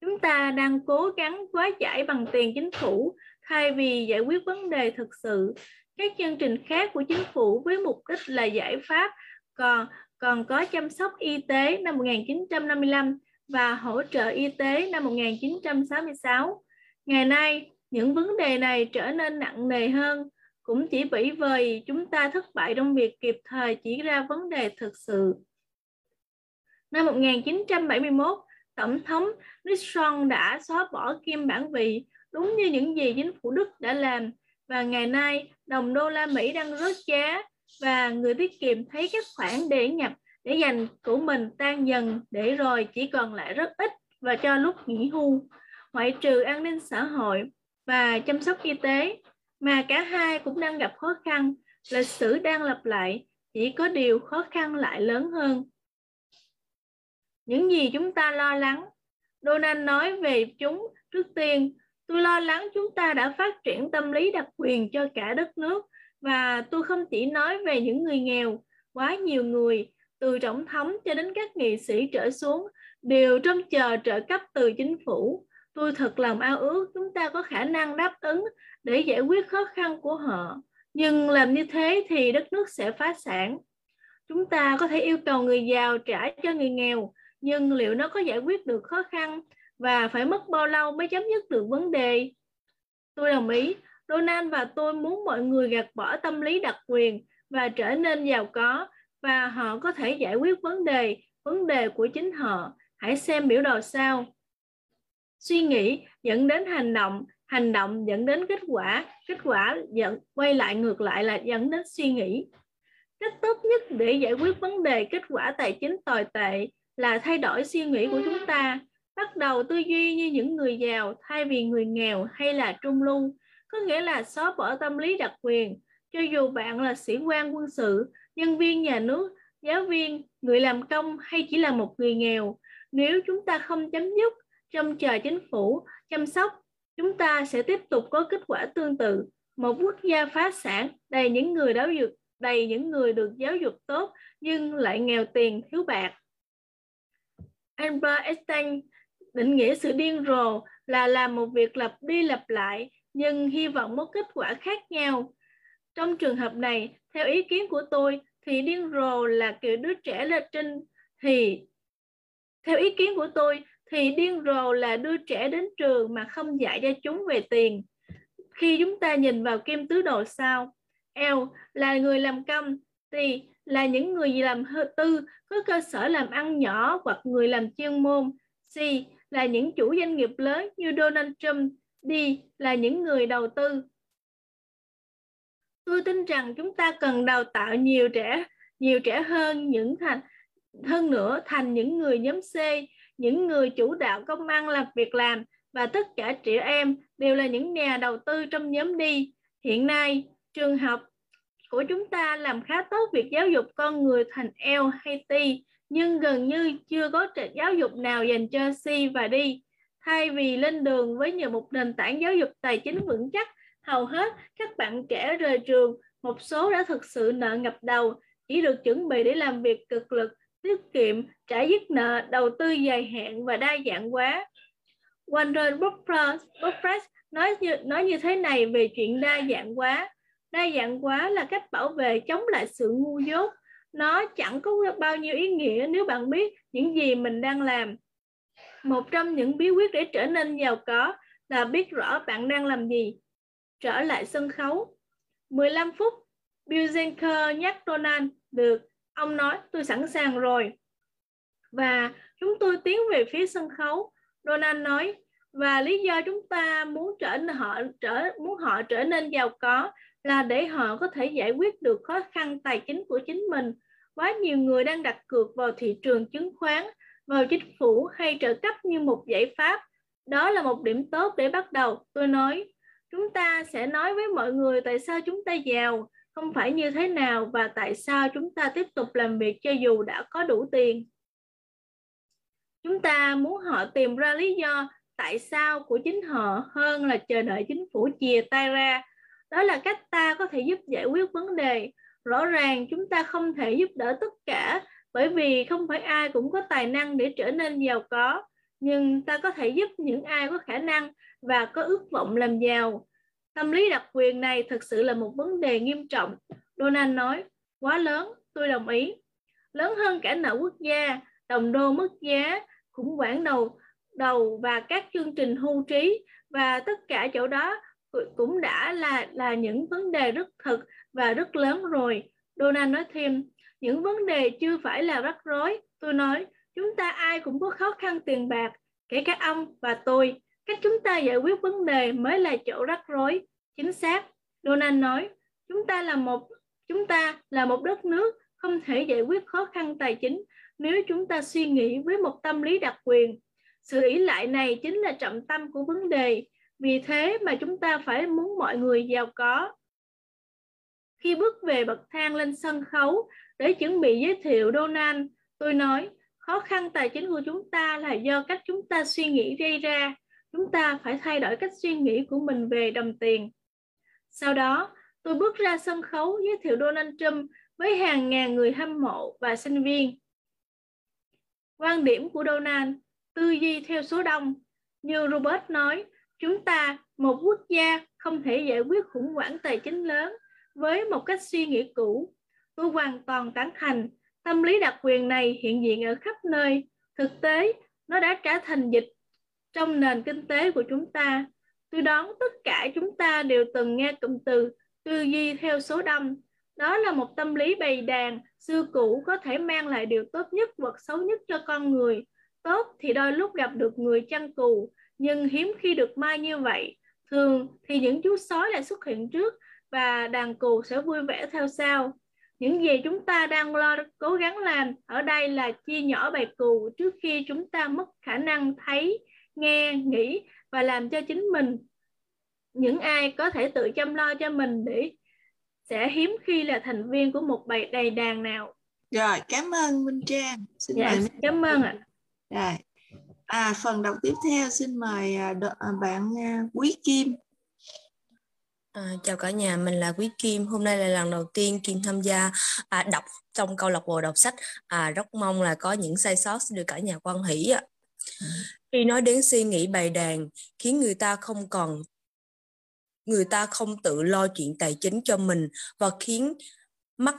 Chúng ta đang cố gắng quá giải bằng tiền chính phủ thay vì giải quyết vấn đề thực sự. Các chương trình khác của chính phủ với mục đích là giải pháp còn còn có chăm sóc y tế năm 1955 và hỗ trợ y tế năm 1966. Ngày nay, những vấn đề này trở nên nặng nề hơn. Cũng chỉ bởi vì chúng ta thất bại trong việc kịp thời chỉ ra vấn đề thực sự. Năm 1971, Tổng thống Nixon đã xóa bỏ kim bản vị đúng như những gì chính phủ Đức đã làm. Và ngày nay đồng đô la Mỹ đang rớt giá và người tiết kiệm thấy các khoản để nhập để dành của mình tan dần để rồi chỉ còn lại rất ít và cho lúc nghỉ hưu. Ngoại trừ an ninh xã hội và chăm sóc y tế mà cả hai cũng đang gặp khó khăn. Lịch sử đang lặp lại chỉ có điều khó khăn lại lớn hơn. Những gì chúng ta lo lắng? Donald nói về chúng trước tiên. Tôi lo lắng chúng ta đã phát triển tâm lý đặc quyền cho cả đất nước và tôi không chỉ nói về những người nghèo, quá nhiều người, từ tổng thống cho đến các nghị sĩ trở xuống, đều trông chờ trợ cấp từ chính phủ. Tôi thật lòng ao ước chúng ta có khả năng đáp ứng để giải quyết khó khăn của họ. Nhưng làm như thế thì đất nước sẽ phá sản. Chúng ta có thể yêu cầu người giàu trả cho người nghèo, nhưng liệu nó có giải quyết được khó khăn và phải mất bao lâu mới chấm dứt được vấn đề? Tôi đồng ý, Donald và tôi muốn mọi người gạt bỏ tâm lý đặc quyền và trở nên giàu có và họ có thể giải quyết vấn đề, vấn đề của chính họ. Hãy xem biểu đồ sau. Suy nghĩ dẫn đến hành động, hành động dẫn đến kết quả, kết quả dẫn quay lại ngược lại là dẫn đến suy nghĩ. Cách tốt nhất để giải quyết vấn đề kết quả tài chính tồi tệ là thay đổi suy nghĩ của chúng ta. Bắt đầu tư duy như những người giàu thay vì người nghèo hay là trung lưu, có nghĩa là xóa bỏ tâm lý đặc quyền. Cho dù bạn là sĩ quan quân sự, nhân viên nhà nước, giáo viên, người làm công hay chỉ là một người nghèo, nếu chúng ta không chấm dứt trông chờ chính phủ chăm sóc, chúng ta sẽ tiếp tục có kết quả tương tự. Một quốc gia phá sản đầy những người giáo dục, đầy những người được giáo dục tốt nhưng lại nghèo tiền, thiếu bạc. Albert Einstein định nghĩa sự điên rồ là làm một việc lặp đi lặp lại nhưng hy vọng một kết quả khác nhau. Trong trường hợp này, theo ý kiến của tôi, thì điên rồ là kiểu đứa trẻ lên trên thì theo ý kiến của tôi thì điên rồ là đưa trẻ đến trường mà không dạy cho chúng về tiền. Khi chúng ta nhìn vào kim tứ đồ sao, L là người làm công, T là những người làm tư có cơ sở làm ăn nhỏ hoặc người làm chuyên môn, C là những chủ doanh nghiệp lớn như Donald Trump, D là những người đầu tư. Tôi tin rằng chúng ta cần đào tạo nhiều trẻ, nhiều trẻ hơn những thành hơn nữa thành những người nhóm C, những người chủ đạo công ăn làm việc làm và tất cả trẻ em đều là những nhà đầu tư trong nhóm đi. Hiện nay, trường học của chúng ta làm khá tốt việc giáo dục con người thành L hay T, nhưng gần như chưa có giáo dục nào dành cho C và D. Thay vì lên đường với nhờ một nền tảng giáo dục tài chính vững chắc, hầu hết các bạn trẻ rời trường, một số đã thực sự nợ ngập đầu, chỉ được chuẩn bị để làm việc cực lực tiết kiệm, trả dứt nợ, đầu tư dài hạn và đa dạng hóa. Warren Buffett nói như, nói như thế này về chuyện đa dạng hóa. Đa dạng hóa là cách bảo vệ chống lại sự ngu dốt. Nó chẳng có bao nhiêu ý nghĩa nếu bạn biết những gì mình đang làm. Một trong những bí quyết để trở nên giàu có là biết rõ bạn đang làm gì. Trở lại sân khấu. 15 phút, Bill Zenker nhắc Donald được Ông nói tôi sẵn sàng rồi. Và chúng tôi tiến về phía sân khấu. Donald nói và lý do chúng ta muốn trở họ trở muốn họ trở nên giàu có là để họ có thể giải quyết được khó khăn tài chính của chính mình. Quá nhiều người đang đặt cược vào thị trường chứng khoán, vào chính phủ hay trợ cấp như một giải pháp. Đó là một điểm tốt để bắt đầu. Tôi nói, chúng ta sẽ nói với mọi người tại sao chúng ta giàu không phải như thế nào và tại sao chúng ta tiếp tục làm việc cho dù đã có đủ tiền. Chúng ta muốn họ tìm ra lý do tại sao của chính họ hơn là chờ đợi chính phủ chìa tay ra. Đó là cách ta có thể giúp giải quyết vấn đề. Rõ ràng chúng ta không thể giúp đỡ tất cả, bởi vì không phải ai cũng có tài năng để trở nên giàu có. Nhưng ta có thể giúp những ai có khả năng và có ước vọng làm giàu. Tâm lý đặc quyền này thực sự là một vấn đề nghiêm trọng. Donald nói, quá lớn, tôi đồng ý. Lớn hơn cả nợ quốc gia, đồng đô mất giá, khủng hoảng đầu đầu và các chương trình hưu trí và tất cả chỗ đó cũng đã là là những vấn đề rất thực và rất lớn rồi. Donald nói thêm, những vấn đề chưa phải là rắc rối. Tôi nói, chúng ta ai cũng có khó khăn tiền bạc, kể cả ông và tôi. Cách chúng ta giải quyết vấn đề mới là chỗ rắc rối. Chính xác, Donald nói, chúng ta là một chúng ta là một đất nước không thể giải quyết khó khăn tài chính nếu chúng ta suy nghĩ với một tâm lý đặc quyền. Sự ý lại này chính là trọng tâm của vấn đề. Vì thế mà chúng ta phải muốn mọi người giàu có. Khi bước về bậc thang lên sân khấu để chuẩn bị giới thiệu Donald, tôi nói khó khăn tài chính của chúng ta là do cách chúng ta suy nghĩ gây ra chúng ta phải thay đổi cách suy nghĩ của mình về đồng tiền. Sau đó, tôi bước ra sân khấu giới thiệu Donald Trump với hàng ngàn người hâm mộ và sinh viên. Quan điểm của Donald, tư duy theo số đông. Như Robert nói, chúng ta, một quốc gia, không thể giải quyết khủng hoảng tài chính lớn với một cách suy nghĩ cũ. Tôi hoàn toàn tán thành. Tâm lý đặc quyền này hiện diện ở khắp nơi. Thực tế, nó đã trở thành dịch trong nền kinh tế của chúng ta. Tôi đoán tất cả chúng ta đều từng nghe cụm từ tư duy theo số đông. Đó là một tâm lý bày đàn, xưa cũ có thể mang lại điều tốt nhất hoặc xấu nhất cho con người. Tốt thì đôi lúc gặp được người chăn cù, nhưng hiếm khi được mai như vậy. Thường thì những chú sói lại xuất hiện trước và đàn cù sẽ vui vẻ theo sau. Những gì chúng ta đang lo cố gắng làm ở đây là chia nhỏ bầy cù trước khi chúng ta mất khả năng thấy, nghe, nghĩ và làm cho chính mình. Những ai có thể tự chăm lo cho mình để sẽ hiếm khi là thành viên của một bầy đầy đàn nào. Rồi, cảm ơn Minh Trang. Xin dạ, mời cảm ơn ạ. Rồi. À, phần đọc tiếp theo xin mời à, à, bạn à, Quý Kim. À, chào cả nhà, mình là Quý Kim. Hôm nay là lần đầu tiên Kim tham gia à, đọc trong câu lạc bộ đọc sách. À, rất mong là có những sai sót được cả nhà quan hỷ ạ. Khi nói đến suy nghĩ bày đàn, khiến người ta không còn người ta không tự lo chuyện tài chính cho mình và khiến mắc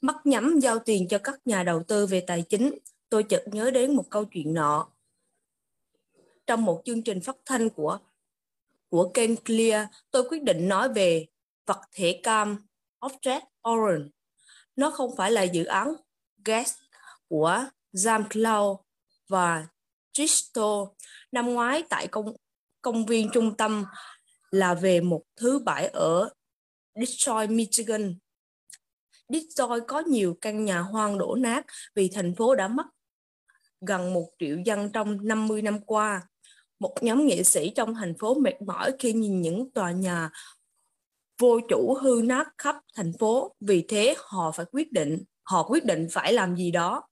mắc nhắm giao tiền cho các nhà đầu tư về tài chính. Tôi chợt nhớ đến một câu chuyện nọ. Trong một chương trình phát thanh của của kênh Clear, tôi quyết định nói về vật thể cam Object Orange. Nó không phải là dự án gas của Jean-Claude và Tristo năm ngoái tại công công viên trung tâm là về một thứ bãi ở Detroit, Michigan. Detroit có nhiều căn nhà hoang đổ nát vì thành phố đã mất gần một triệu dân trong 50 năm qua. Một nhóm nghệ sĩ trong thành phố mệt mỏi khi nhìn những tòa nhà vô chủ hư nát khắp thành phố. Vì thế họ phải quyết định, họ quyết định phải làm gì đó.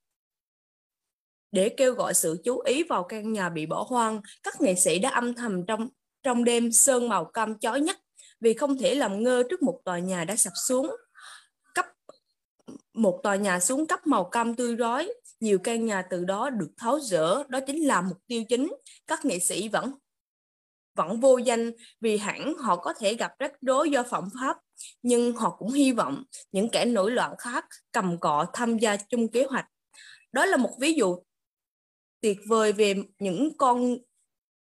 Để kêu gọi sự chú ý vào căn nhà bị bỏ hoang, các nghệ sĩ đã âm thầm trong trong đêm sơn màu cam chói nhất vì không thể làm ngơ trước một tòa nhà đã sập xuống. Cấp một tòa nhà xuống cấp màu cam tươi rói, nhiều căn nhà từ đó được tháo rỡ, đó chính là mục tiêu chính. Các nghệ sĩ vẫn vẫn vô danh vì hẳn họ có thể gặp rắc rối do phạm pháp, nhưng họ cũng hy vọng những kẻ nổi loạn khác cầm cọ tham gia chung kế hoạch. Đó là một ví dụ tuyệt vời về những con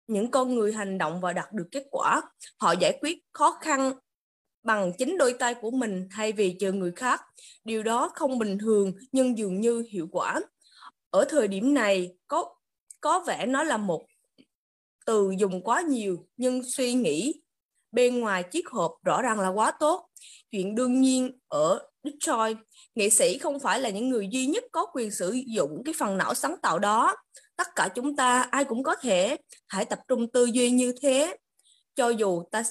những con người hành động và đạt được kết quả. Họ giải quyết khó khăn bằng chính đôi tay của mình thay vì chờ người khác. Điều đó không bình thường, nhưng dường như hiệu quả. Ở thời điểm này, có có vẻ nó là một từ dùng quá nhiều, nhưng suy nghĩ bên ngoài chiếc hộp rõ ràng là quá tốt. Chuyện đương nhiên ở Detroit, nghệ sĩ không phải là những người duy nhất có quyền sử dụng cái phần não sáng tạo đó tất cả chúng ta, ai cũng có thể, hãy tập trung tư duy như thế. Cho dù ta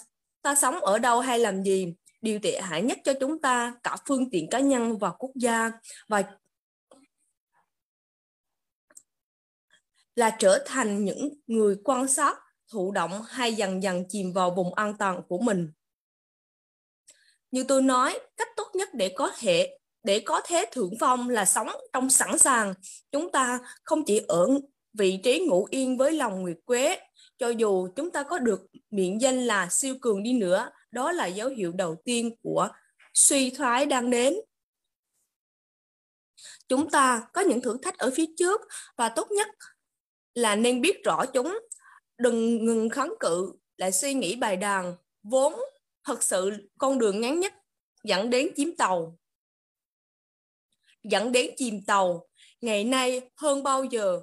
ta sống ở đâu hay làm gì, điều tệ hại nhất cho chúng ta, cả phương tiện cá nhân và quốc gia, và là trở thành những người quan sát, thụ động hay dần dần chìm vào vùng an toàn của mình. Như tôi nói, cách tốt nhất để có thể, để có thế thượng phong là sống trong sẵn sàng. Chúng ta không chỉ ở vị trí ngủ yên với lòng nguyệt quế. Cho dù chúng ta có được miệng danh là siêu cường đi nữa, đó là dấu hiệu đầu tiên của suy thoái đang đến. Chúng ta có những thử thách ở phía trước và tốt nhất là nên biết rõ chúng. Đừng ngừng kháng cự, lại suy nghĩ bài đàn vốn thật sự con đường ngắn nhất dẫn đến chiếm tàu, dẫn đến chìm tàu. Ngày nay hơn bao giờ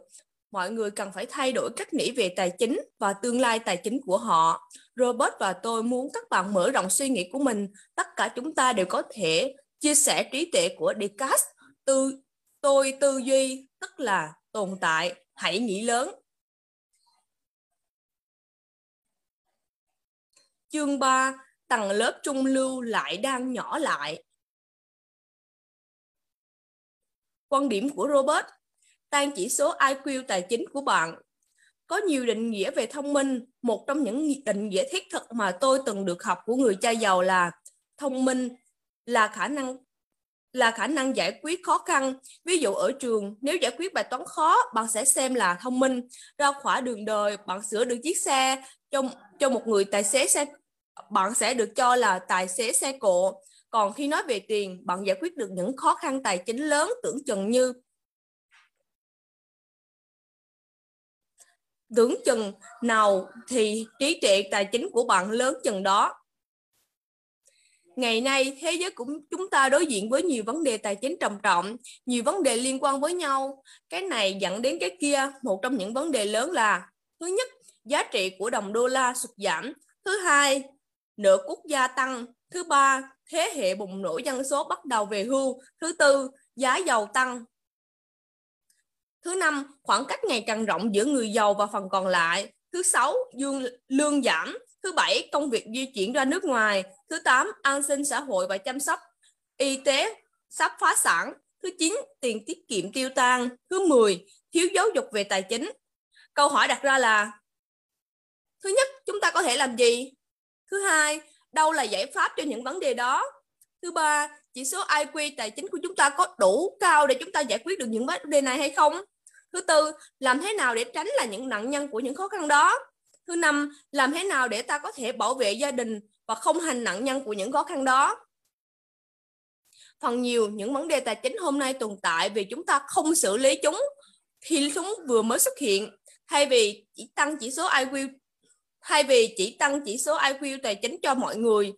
mọi người cần phải thay đổi cách nghĩ về tài chính và tương lai tài chính của họ. Robert và tôi muốn các bạn mở rộng suy nghĩ của mình. Tất cả chúng ta đều có thể chia sẻ trí tuệ của Descartes. Tư, tôi tư duy, tức là tồn tại, hãy nghĩ lớn. Chương 3, tầng lớp trung lưu lại đang nhỏ lại. Quan điểm của Robert tăng chỉ số IQ tài chính của bạn có nhiều định nghĩa về thông minh. Một trong những định nghĩa thiết thực mà tôi từng được học của người cha giàu là thông minh là khả năng là khả năng giải quyết khó khăn. Ví dụ ở trường, nếu giải quyết bài toán khó, bạn sẽ xem là thông minh. Ra khỏi đường đời, bạn sửa được chiếc xe cho cho một người tài xế xe bạn sẽ được cho là tài xế xe cộ. Còn khi nói về tiền, bạn giải quyết được những khó khăn tài chính lớn tưởng chừng như tưởng chừng nào thì trí tuệ tài chính của bạn lớn chừng đó. Ngày nay, thế giới cũng chúng ta đối diện với nhiều vấn đề tài chính trầm trọng, nhiều vấn đề liên quan với nhau. Cái này dẫn đến cái kia. Một trong những vấn đề lớn là thứ nhất, giá trị của đồng đô la sụt giảm. Thứ hai, nợ quốc gia tăng. Thứ ba, thế hệ bùng nổ dân số bắt đầu về hưu. Thứ tư, giá dầu tăng. Thứ năm, khoảng cách ngày càng rộng giữa người giàu và phần còn lại. Thứ sáu, dương, lương giảm. Thứ bảy, công việc di chuyển ra nước ngoài. Thứ tám, an sinh xã hội và chăm sóc y tế sắp phá sản. Thứ chín, tiền tiết kiệm tiêu tan. Thứ 10, thiếu giáo dục về tài chính. Câu hỏi đặt ra là Thứ nhất, chúng ta có thể làm gì? Thứ hai, đâu là giải pháp cho những vấn đề đó? Thứ ba, chỉ số IQ tài chính của chúng ta có đủ cao để chúng ta giải quyết được những vấn đề này hay không? Thứ tư, làm thế nào để tránh là những nạn nhân của những khó khăn đó? Thứ năm, làm thế nào để ta có thể bảo vệ gia đình và không hành nạn nhân của những khó khăn đó? Phần nhiều những vấn đề tài chính hôm nay tồn tại vì chúng ta không xử lý chúng khi chúng vừa mới xuất hiện thay vì chỉ tăng chỉ số IQ thay vì chỉ tăng chỉ số IQ tài chính cho mọi người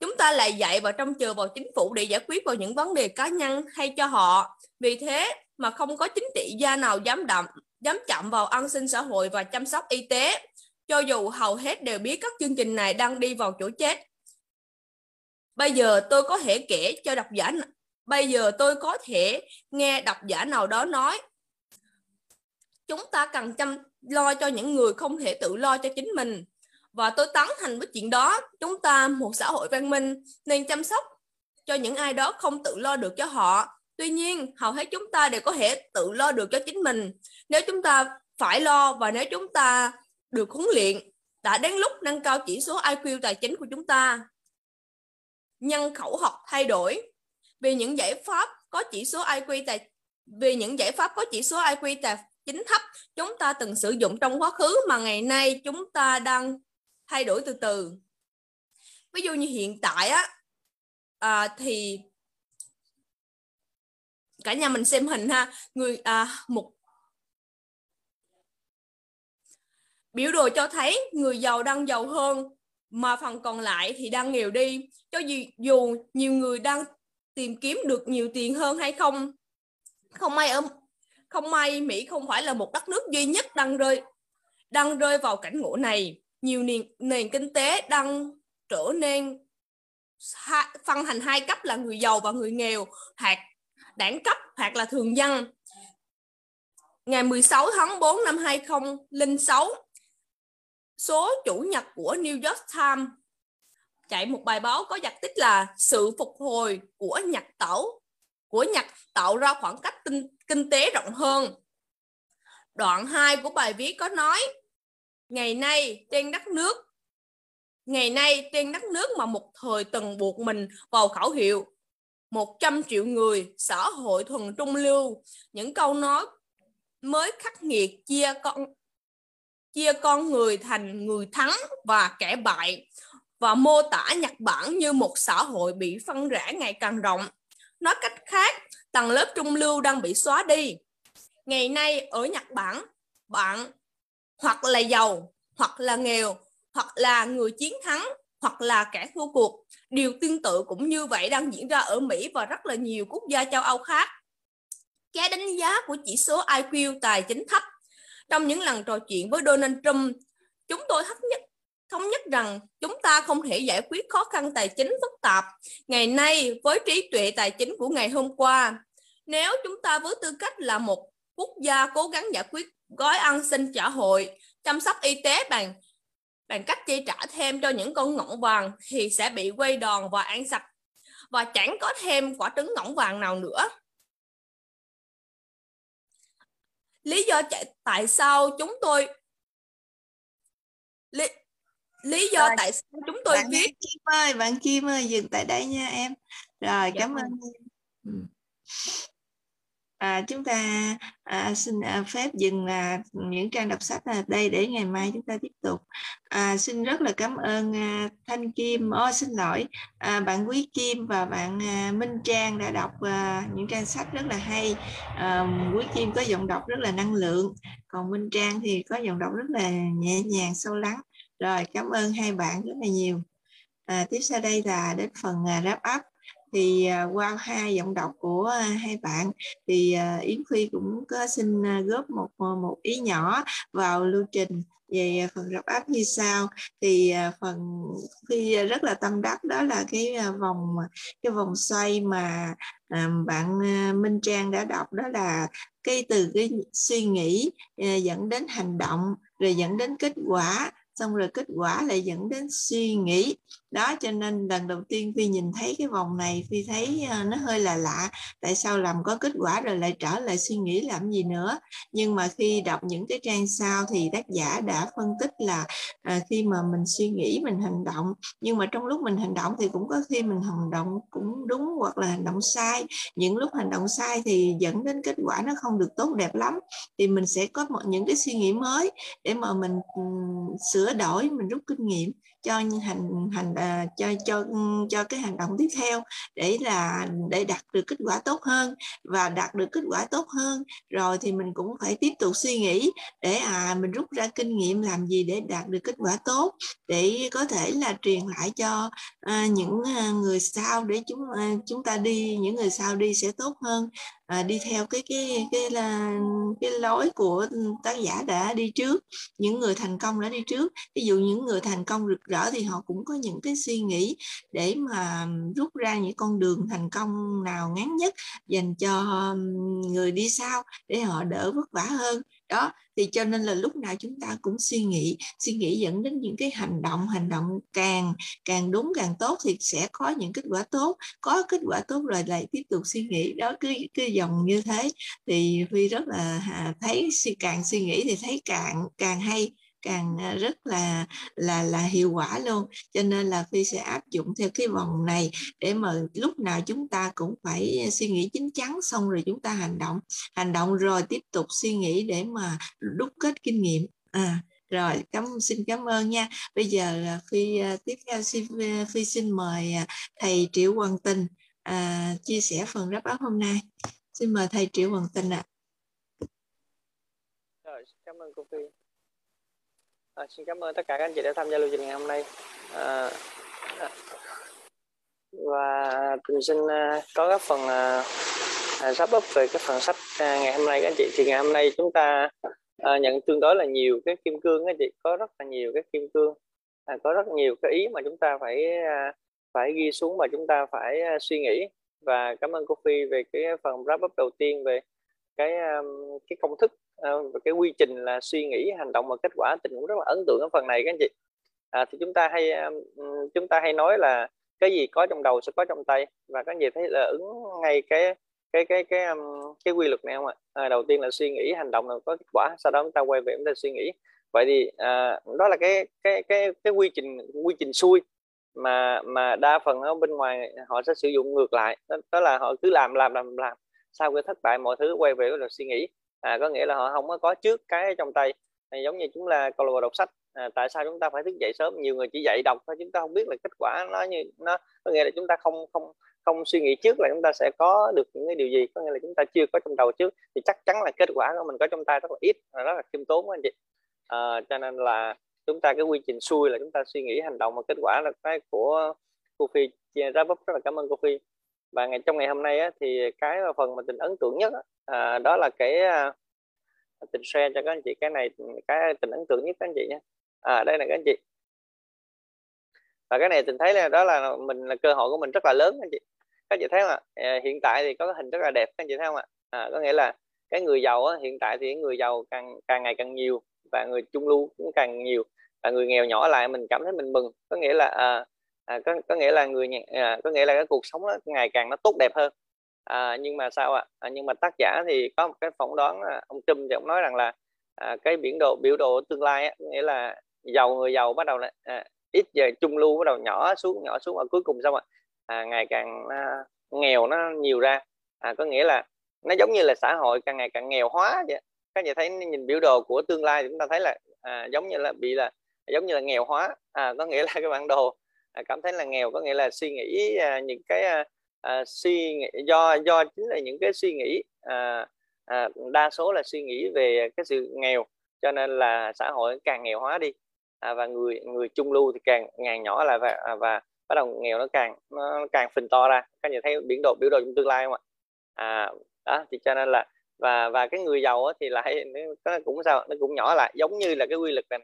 chúng ta lại dạy và trông chờ vào chính phủ để giải quyết vào những vấn đề cá nhân hay cho họ vì thế mà không có chính trị gia nào dám đậm, dám chạm vào an sinh xã hội và chăm sóc y tế. Cho dù hầu hết đều biết các chương trình này đang đi vào chỗ chết. Bây giờ tôi có thể kể cho độc giả bây giờ tôi có thể nghe độc giả nào đó nói, chúng ta cần chăm lo cho những người không thể tự lo cho chính mình. Và tôi tán thành với chuyện đó, chúng ta, một xã hội văn minh, nên chăm sóc cho những ai đó không tự lo được cho họ tuy nhiên hầu hết chúng ta đều có thể tự lo được cho chính mình. Nếu chúng ta phải lo và nếu chúng ta được huấn luyện đã đến lúc nâng cao chỉ số IQ tài chính của chúng ta. Nhân khẩu học thay đổi. Vì những giải pháp có chỉ số IQ tài vì những giải pháp có chỉ số IQ tài chính thấp chúng ta từng sử dụng trong quá khứ mà ngày nay chúng ta đang thay đổi từ từ. Ví dụ như hiện tại á à, thì cả nhà mình xem hình ha. Người à, một biểu đồ cho thấy người giàu đang giàu hơn mà phần còn lại thì đang nghèo đi. Cho dù, dù nhiều người đang tìm kiếm được nhiều tiền hơn hay không không may ở không may Mỹ không phải là một đất nước duy nhất đang rơi đang rơi vào cảnh ngộ này. Nhiều nền, nền kinh tế đang trở nên phân thành hai cấp là người giàu và người nghèo. Hoặc đẳng cấp hoặc là thường dân ngày 16 tháng 4 năm 2006 số chủ nhật của New York Times chạy một bài báo có giật tích là sự phục hồi của Nhật tẩu của Nhật tạo ra khoảng cách tinh, kinh tế rộng hơn. Đoạn 2 của bài viết có nói ngày nay trên đất nước ngày nay trên đất nước mà một thời từng buộc mình vào khẩu hiệu 100 triệu người xã hội thuần trung lưu những câu nói mới khắc nghiệt chia con chia con người thành người thắng và kẻ bại và mô tả Nhật Bản như một xã hội bị phân rã ngày càng rộng. Nói cách khác, tầng lớp trung lưu đang bị xóa đi. Ngày nay ở Nhật Bản, bạn hoặc là giàu, hoặc là nghèo, hoặc là người chiến thắng, hoặc là kẻ thua cuộc. Điều tương tự cũng như vậy đang diễn ra ở Mỹ và rất là nhiều quốc gia châu Âu khác. Cái đánh giá của chỉ số IQ tài chính thấp trong những lần trò chuyện với Donald Trump, chúng tôi thắc nhất thống nhất rằng chúng ta không thể giải quyết khó khăn tài chính phức tạp ngày nay với trí tuệ tài chính của ngày hôm qua. Nếu chúng ta với tư cách là một quốc gia cố gắng giải quyết gói an sinh trả hội, chăm sóc y tế bằng bằng cách chi trả thêm cho những con ngỗng vàng thì sẽ bị quay đòn và ăn sạch và chẳng có thêm quả trứng ngỗng vàng nào nữa. Lý do tại sao chúng tôi lý, lý do rồi. tại sao chúng tôi bạn viết Kim ơi bạn Kim ơi dừng tại đây nha em rồi dạ cảm vâng ơn em Ừ à, chúng ta à, xin à, phép dừng là những trang đọc sách ở đây để ngày mai chúng ta tiếp tục. À, xin rất là cảm ơn à, Thanh Kim. Oh, xin lỗi. À, bạn Quý Kim và bạn à, Minh Trang đã đọc à, những trang sách rất là hay. À, Quý Kim có giọng đọc rất là năng lượng còn Minh Trang thì có giọng đọc rất là nhẹ nhàng sâu lắng. Rồi cảm ơn hai bạn rất là nhiều. À, tiếp sau đây là đến phần à, wrap up thì à, qua hai giọng đọc của à, hai bạn thì à, Yến Phi cũng có xin góp một một ý nhỏ vào lưu trình về phần rập áp như sau. Thì phần Phi rất là tâm đắc, đó là cái vòng cái vòng xoay mà bạn Minh Trang đã đọc, đó là cái từ cái suy nghĩ dẫn đến hành động, rồi dẫn đến kết quả, xong rồi kết quả lại dẫn đến suy nghĩ đó cho nên lần đầu tiên phi nhìn thấy cái vòng này phi thấy ờ, nó hơi là lạ. Tại sao làm có kết quả rồi lại trở lại suy nghĩ làm gì nữa? Nhưng mà khi đọc những cái trang sau thì tác giả đã phân tích là ờ, khi mà mình suy nghĩ mình hành động. Nhưng mà trong lúc mình hành động thì cũng có khi mình hành động cũng đúng hoặc là hành động sai. Những lúc hành động sai thì dẫn đến kết quả nó không được tốt đẹp lắm. Thì mình sẽ có một những cái suy nghĩ mới để mà mình um, sửa đổi mình rút kinh nghiệm cho hành hành uh, cho cho cho cái hành động tiếp theo để là để đạt được kết quả tốt hơn. Và đạt được kết quả tốt hơn rồi thì mình cũng phải tiếp tục suy nghĩ để à mình rút ra kinh nghiệm làm gì để đạt được kết quả tốt để có thể là truyền lại cho à, những à, người sau để chúng à, chúng ta đi những người sau đi sẽ tốt hơn à, đi theo cái cái cái là cái lối của tác giả đã đi trước những người thành công đã đi trước. Ví dụ những người thành công rực rỡ thì họ cũng có những cái suy nghĩ để mà rút ra những con đường thành công nào ngắn nhất dành cho người đi sau để họ đỡ vất vả hơn đó, thì cho nên là lúc nào chúng ta cũng suy nghĩ suy nghĩ dẫn đến những cái hành động hành động càng càng đúng, càng tốt thì sẽ có những kết quả tốt, có kết quả tốt rồi lại tiếp tục suy nghĩ. Đó, cứ cứ dòng như thế thì phi rất là thấy suy, càng suy nghĩ thì thấy càng càng hay càng ờ, rất là là là hiệu quả luôn. Cho nên là phi sẽ áp dụng theo cái vòng này để mà lúc nào chúng ta cũng phải ờ, suy nghĩ chín chắn xong rồi chúng ta hành động. Hành động rồi tiếp tục suy nghĩ để mà đúc kết kinh nghiệm. À rồi cảm xin cảm ơn nha. Bây giờ phi ờ, tiếp theo xin phi xin mời thầy triệu hoàng tình à, chia sẻ phần đáp án hôm nay. Xin mời thầy triệu hoàng tình ạ. À. rồi cảm ơn cô phi. À, xin cảm ơn tất cả các anh chị đã tham gia lưu trình ngày hôm nay. À, à. và mình xin à, có các phần à, à, wrap up về cái phần sách à, ngày hôm nay các anh chị. Thì ngày hôm nay chúng ta à, nhận tương đối là nhiều cái kim cương các anh chị, có rất là nhiều cái kim cương, à, có rất nhiều cái ý mà chúng ta phải à, phải ghi xuống mà chúng ta phải à, suy nghĩ. Và cảm ơn cô Phi về cái phần wrap up đầu tiên về cái um, cái công thức um, và cái quy trình là suy nghĩ hành động và kết quả tình cũng rất là ấn tượng ở phần này các anh chị. À, thì chúng ta hay um, chúng ta hay nói là cái gì có trong đầu sẽ có trong tay. Và các anh chị thấy là ứng ngay cái cái cái cái cái, cái quy luật này không ạ? À, đầu tiên là suy nghĩ hành động là có kết quả sau đó chúng ta quay về chúng ta suy nghĩ. Vậy thì à, đó là cái cái cái cái quy trình quy trình xuôi mà mà đa phần ở bên ngoài họ sẽ sử dụng ngược lại. Đó, đó là họ cứ làm làm làm làm sau khi thất bại mọi thứ quay về với suy nghĩ. À, có nghĩa là họ không có có trước cái trong tay. À, giống như chúng là câu lạc bộ đọc sách. À, tại sao chúng ta phải thức dậy sớm? Nhiều người chỉ dậy đọc thôi chúng ta không biết là kết quả nó như nó có nghĩa là chúng ta không không không suy nghĩ trước là chúng ta sẽ có được những cái điều gì. Có nghĩa là chúng ta chưa có trong đầu trước thì chắc chắn là kết quả của mình có trong tay rất là ít và rất là khiêm tốn anh chị. À, cho nên là chúng ta cái quy trình xuôi là chúng ta suy nghĩ hành động và kết quả là cái của cô phi ra rất là cảm ơn cô phi và ngày trong ngày hôm nay á, thì cái phần mà tình ấn tượng nhất á, à, đó là cái à, tình share cho các anh chị. Cái này cái tình ấn tượng nhất các anh chị nhé. À đây là các anh chị. Và cái này tình thấy là đó là mình là cơ hội của mình rất là lớn anh chị. Các anh chị thấy không ạ? À, hiện tại thì có cái hình rất là đẹp các anh chị thấy không ạ? À, có nghĩa là cái người giàu á, hiện tại thì người giàu càng càng ngày càng nhiều và người trung lưu cũng càng nhiều. Và người nghèo nhỏ lại mình cảm thấy mình mừng. Có nghĩa là à, à, có có nghĩa là người à, có nghĩa là cái cuộc sống nó ngày càng nó tốt đẹp hơn. À, nhưng mà sao ạ? À? nhưng mà tác giả thì có một cái phỏng đoán ông Trump thì ông nói rằng là à, cái biển đồ biểu đồ tương lai á, nghĩa là giàu người giàu bắt đầu là à, ít về trung lưu bắt đầu nhỏ xuống nhỏ xuống và cuối cùng xong ạ? À, ngày càng à, nghèo nó nhiều ra. À, có nghĩa là nó giống như là xã hội càng ngày càng nghèo hóa vậy các nhà thấy nhìn biểu đồ của tương lai thì chúng ta thấy là à, giống như là bị là giống như là nghèo hóa. À, có nghĩa là cái bản đồ à, cảm thấy là nghèo có nghĩa là suy nghĩ à, những cái à, à, suy nghĩ do do chính là những cái suy nghĩ à, à, đa số là suy nghĩ về cái sự nghèo cho nên là xã hội càng nghèo hóa đi. À, và người người trung lưu thì càng ngàn nhỏ lại và à, và bắt đầu nghèo nó càng nó càng phình to ra. Các nhà thấy biển đồ biểu đồ trong tương lai không ạ? À đó thì cho nên là và và cái người giàu thì lại nó cũng sao nó cũng nhỏ lại giống như là cái quy luật này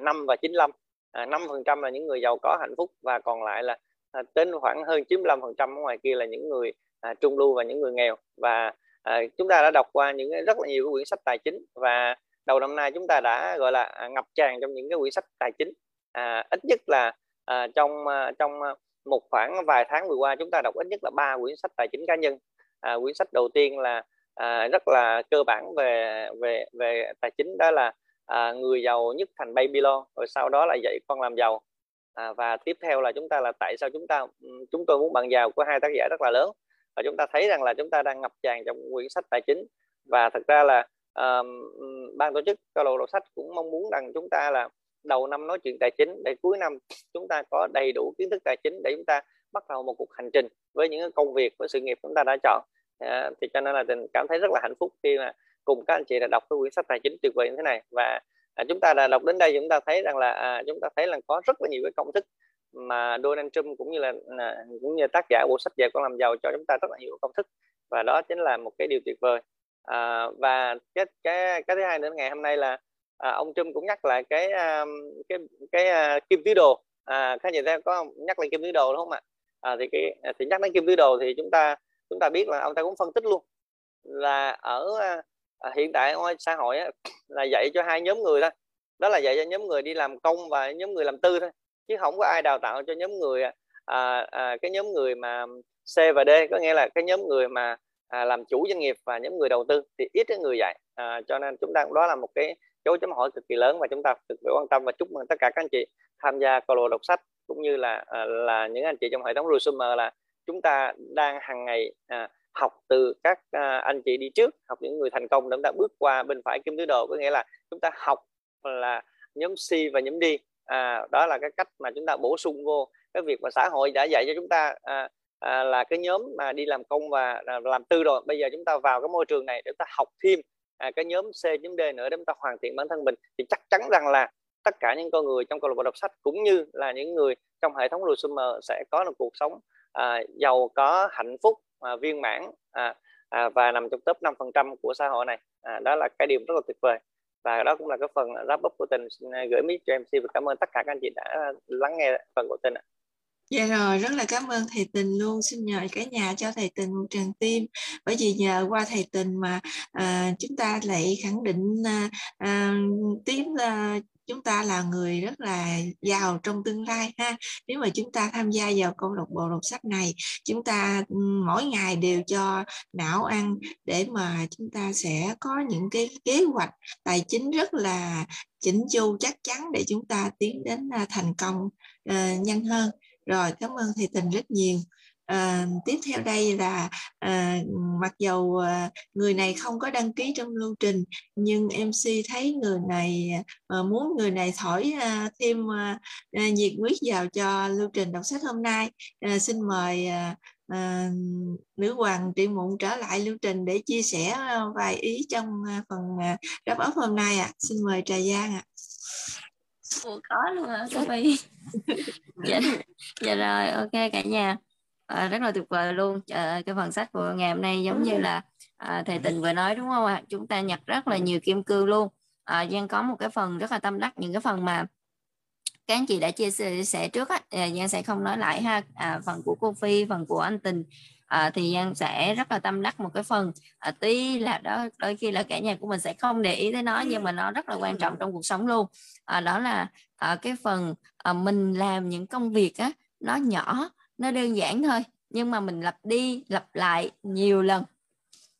năm và 95 À, năm phần trăm là những người giàu có hạnh phúc và còn lại là à, đến khoảng hơn 95 phần trăm ở ngoài kia là những người à, trung lưu và những người nghèo. Và à, chúng ta đã đọc qua những rất là nhiều quyển sách tài chính và đầu năm nay chúng ta đã gọi là à, ngập tràn trong những cái quyển sách tài chính. À, ít nhất là à, trong à, trong một khoảng vài tháng vừa qua chúng ta đọc ít nhất là ba quyển sách tài chính cá nhân. À, quyển sách đầu tiên là à, rất là cơ bản về về về tài chính đó là à, người giàu nhất thành Babylon rồi sau đó là dạy con làm giàu. À, và tiếp theo là chúng ta là tại sao chúng ta chúng tôi muốn bạn giàu của hai tác giả rất là lớn. Và chúng ta thấy rằng là chúng ta đang ngập tràn trong quyển sách tài chính. Và thật ra là uh, ban tổ chức câu lạc bộ sách cũng mong muốn rằng chúng ta là đầu năm nói chuyện tài chính để cuối năm chúng ta có đầy đủ kiến thức tài chính để chúng ta bắt đầu một cuộc hành trình với những công việc với sự nghiệp chúng ta đã chọn. À, thì cho nên là tình cảm thấy rất là hạnh phúc khi mà cùng các anh chị đã đọc cái quyển sách tài chính tuyệt vời như thế này. Và à, chúng ta đã đọc đến đây chúng ta thấy rằng là à, chúng ta thấy là có rất là nhiều cái công thức mà Donald Trump cũng như là à, cũng như tác giả bộ sách dạy con làm giàu cho chúng ta rất là nhiều công thức. Và đó chính là một cái điều tuyệt vời. À, và cái cái cái thứ hai nữa ngày hôm nay là à, ông Trump cũng nhắc lại cái à, cái cái à, kim tứ đồ. À, các nhà có nhắc lại kim tứ đồ đúng không ạ? À, thì cái à, thì nhắc đến kim tứ đồ thì chúng ta chúng ta biết là ông ta cũng phân tích luôn là ở à, à, hiện tại ngoài xã hội á, là dạy cho hai nhóm người thôi. Đó là dạy cho nhóm người đi làm công và nhóm người làm tư thôi. Chứ không có ai đào tạo cho nhóm người à, à, à, cái nhóm người mà C và D có nghĩa là cái nhóm người mà à, làm chủ doanh nghiệp và nhóm người đầu tư thì ít cái người dạy. À, cho nên chúng ta đó là một cái dấu chấm hỏi cực kỳ lớn và chúng ta cực kỳ quan tâm và chúc mừng tất cả các anh chị tham gia câu lạc đọc sách cũng như là à, là những anh chị trong hệ thống Resumer là chúng ta đang hàng ngày à, học từ các à, anh chị đi trước học những người thành công đã chúng ta bước qua bên phải kim tứ đồ có nghĩa là chúng ta học là nhóm C và nhóm D. À, đó là cái cách mà chúng ta bổ sung vô cái việc mà xã hội đã dạy cho chúng ta à, à, là cái nhóm mà đi làm công và à, làm tư rồi bây giờ chúng ta vào cái môi trường này để chúng ta học thêm à, cái nhóm C nhóm D nữa để chúng ta hoàn thiện bản thân mình. Thì chắc chắn rằng là tất cả những con người trong câu lạc bộ đọc sách cũng như là những người trong hệ thống Resumer sẽ có một cuộc sống à, giàu có hạnh phúc à, viên mãn à, à, và nằm trong top 5% của xã hội này. À, đó là cái điều rất là tuyệt vời. Và đó cũng là cái phần wrap up của tình. À, gửi mic cho MC và cảm ơn tất cả các anh chị đã lắng nghe phần của tình ạ. Dạ rồi, rất là cảm ơn thầy Tình luôn. Xin nhờ cả nhà cho thầy Tình một tràng tim. Bởi vì nhờ qua thầy Tình mà à, chúng ta lại khẳng định à, à, tiếp à, chúng ta là người rất là giàu trong tương lai ha nếu mà chúng ta tham gia vào câu lạc bộ đọc sách này chúng ta mỗi ngày đều cho não ăn để mà chúng ta sẽ có những cái kế hoạch tài chính rất là chỉnh chu chắc chắn để chúng ta tiến đến à, thành công uh, nhanh hơn rồi cảm ơn thầy tình rất nhiều à, tiếp theo đây là à, mặc dầu à, người này không có đăng ký trong lưu trình nhưng mc thấy người này à, muốn người này thổi à, thêm à, nhiệt huyết vào cho lưu trình đọc sách hôm nay à, xin mời à, à, nữ hoàng trị mụn trở lại lưu trình để chia sẻ vài ý trong phần đáp ấp hôm nay ạ à. xin mời trà giang ạ à. Ủa có luôn hả Sophie? Dạ, dạ rồi ok cả nhà. À, rất là tuyệt vời luôn. À, cái phần sách của ngày hôm nay giống như là à, thầy tình vừa nói đúng không ạ? Chúng ta nhặt rất là nhiều kim cương luôn. À, Giang có một cái phần rất là tâm đắc những cái phần mà các anh chị đã chia sẻ trước á. Giang sẽ không nói lại ha. À, phần của cô Phi phần của anh Tình à, thì Giang sẽ rất là tâm đắc một cái phần. À, tuy là đó đôi khi là cả nhà của mình sẽ không để ý tới nó nhưng mà nó rất là quan trọng trong cuộc sống luôn. À, đó là à, cái phần à, mình làm những công việc á nó nhỏ nó đơn giản thôi nhưng mà mình lặp đi lặp lại nhiều lần.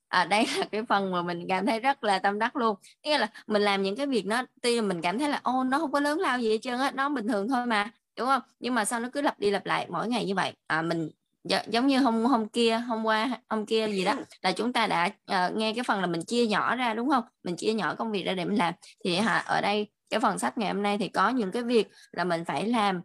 À, đây là cái phần mà mình cảm thấy rất là tâm đắc luôn. Nghĩa là mình làm những cái việc nó tuy mình cảm thấy là ô nó không có lớn lao gì hết trơn á nó bình thường thôi mà đúng không? Nhưng mà sao nó cứ lặp đi lặp lại mỗi ngày như vậy? À, mình giống như hôm hôm kia hôm qua hôm kia gì đó là chúng ta đã uh, nghe cái phần là mình chia nhỏ ra đúng không? Mình chia nhỏ công việc ra để mình làm. Thì hả ở đây cái phần sách ngày hôm nay thì có những cái việc là mình phải làm.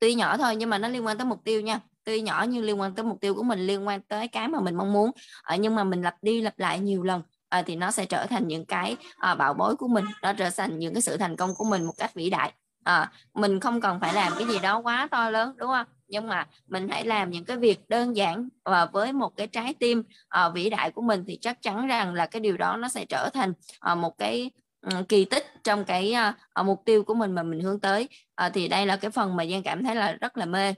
Tuy nhỏ thôi nhưng mà nó liên quan tới mục tiêu nha. Tuy nhỏ nhưng liên quan tới mục tiêu của mình liên quan tới cái mà mình mong muốn. À, nhưng mà mình lặp đi lặp lại nhiều lần à, thì nó sẽ trở thành những cái à, bảo bối của mình. Nó trở thành những cái sự thành công của mình một cách vĩ đại. À, mình không cần phải làm cái gì đó quá to lớn đúng không nhưng mà mình hãy làm những cái việc đơn giản và với một cái trái tim uh, vĩ đại của mình thì chắc chắn rằng là cái điều đó nó sẽ trở thành uh, một cái um, kỳ tích trong cái uh, mục tiêu của mình mà mình hướng tới. Uh, thì đây là cái phần mà giang cảm thấy là rất là mê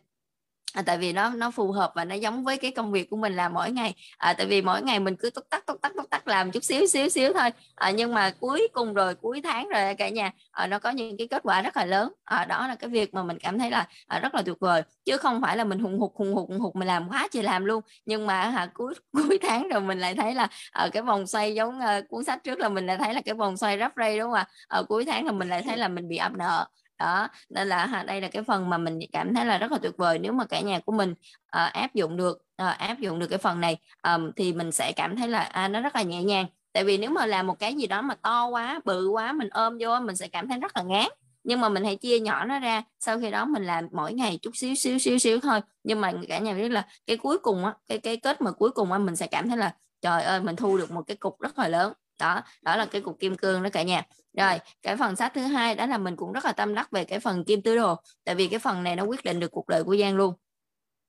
à, tại vì nó nó phù hợp và nó giống với cái công việc của mình làm mỗi ngày. À, tại vì mỗi ngày mình cứ túc tắc túc tắc túc tắc làm chút xíu xíu xíu thôi. À, nhưng mà cuối cùng rồi cuối tháng rồi cả nhà à, nó có những cái kết quả rất là lớn. À, đó là cái việc mà mình cảm thấy là à, rất là tuyệt vời. Chứ không phải là mình hùng hục hùng hục hùng hục mình làm quá trời làm luôn. Nhưng mà à cuối cuối tháng rồi mình lại thấy là à, cái vòng xoay giống à, cuốn sách trước là mình lại thấy là cái vòng xoay rắp rây đúng không ạ? À, cuối tháng là mình lại thấy là mình bị áp nợ đó nên là đây là cái phần mà mình cảm thấy là rất là tuyệt vời nếu mà cả nhà của mình uh, áp dụng được uh, áp dụng được cái phần này um, thì mình sẽ cảm thấy là à, nó rất là nhẹ nhàng. Tại vì nếu mà làm một cái gì đó mà to quá bự quá mình ôm vô mình sẽ cảm thấy rất là ngán. Nhưng mà mình hãy chia nhỏ nó ra sau khi đó mình làm mỗi ngày chút xíu xíu xíu xíu thôi. Nhưng mà cả nhà biết là cái cuối cùng á cái cái kết mà cuối cùng á mình sẽ cảm thấy là trời ơi mình thu được một cái cục rất là lớn. Đó đó là cái cục kim cương đó cả nhà rồi cái phần sách thứ hai đó là mình cũng rất là tâm đắc về cái phần kim tứ đồ tại vì cái phần này nó quyết định được cuộc đời của Giang luôn.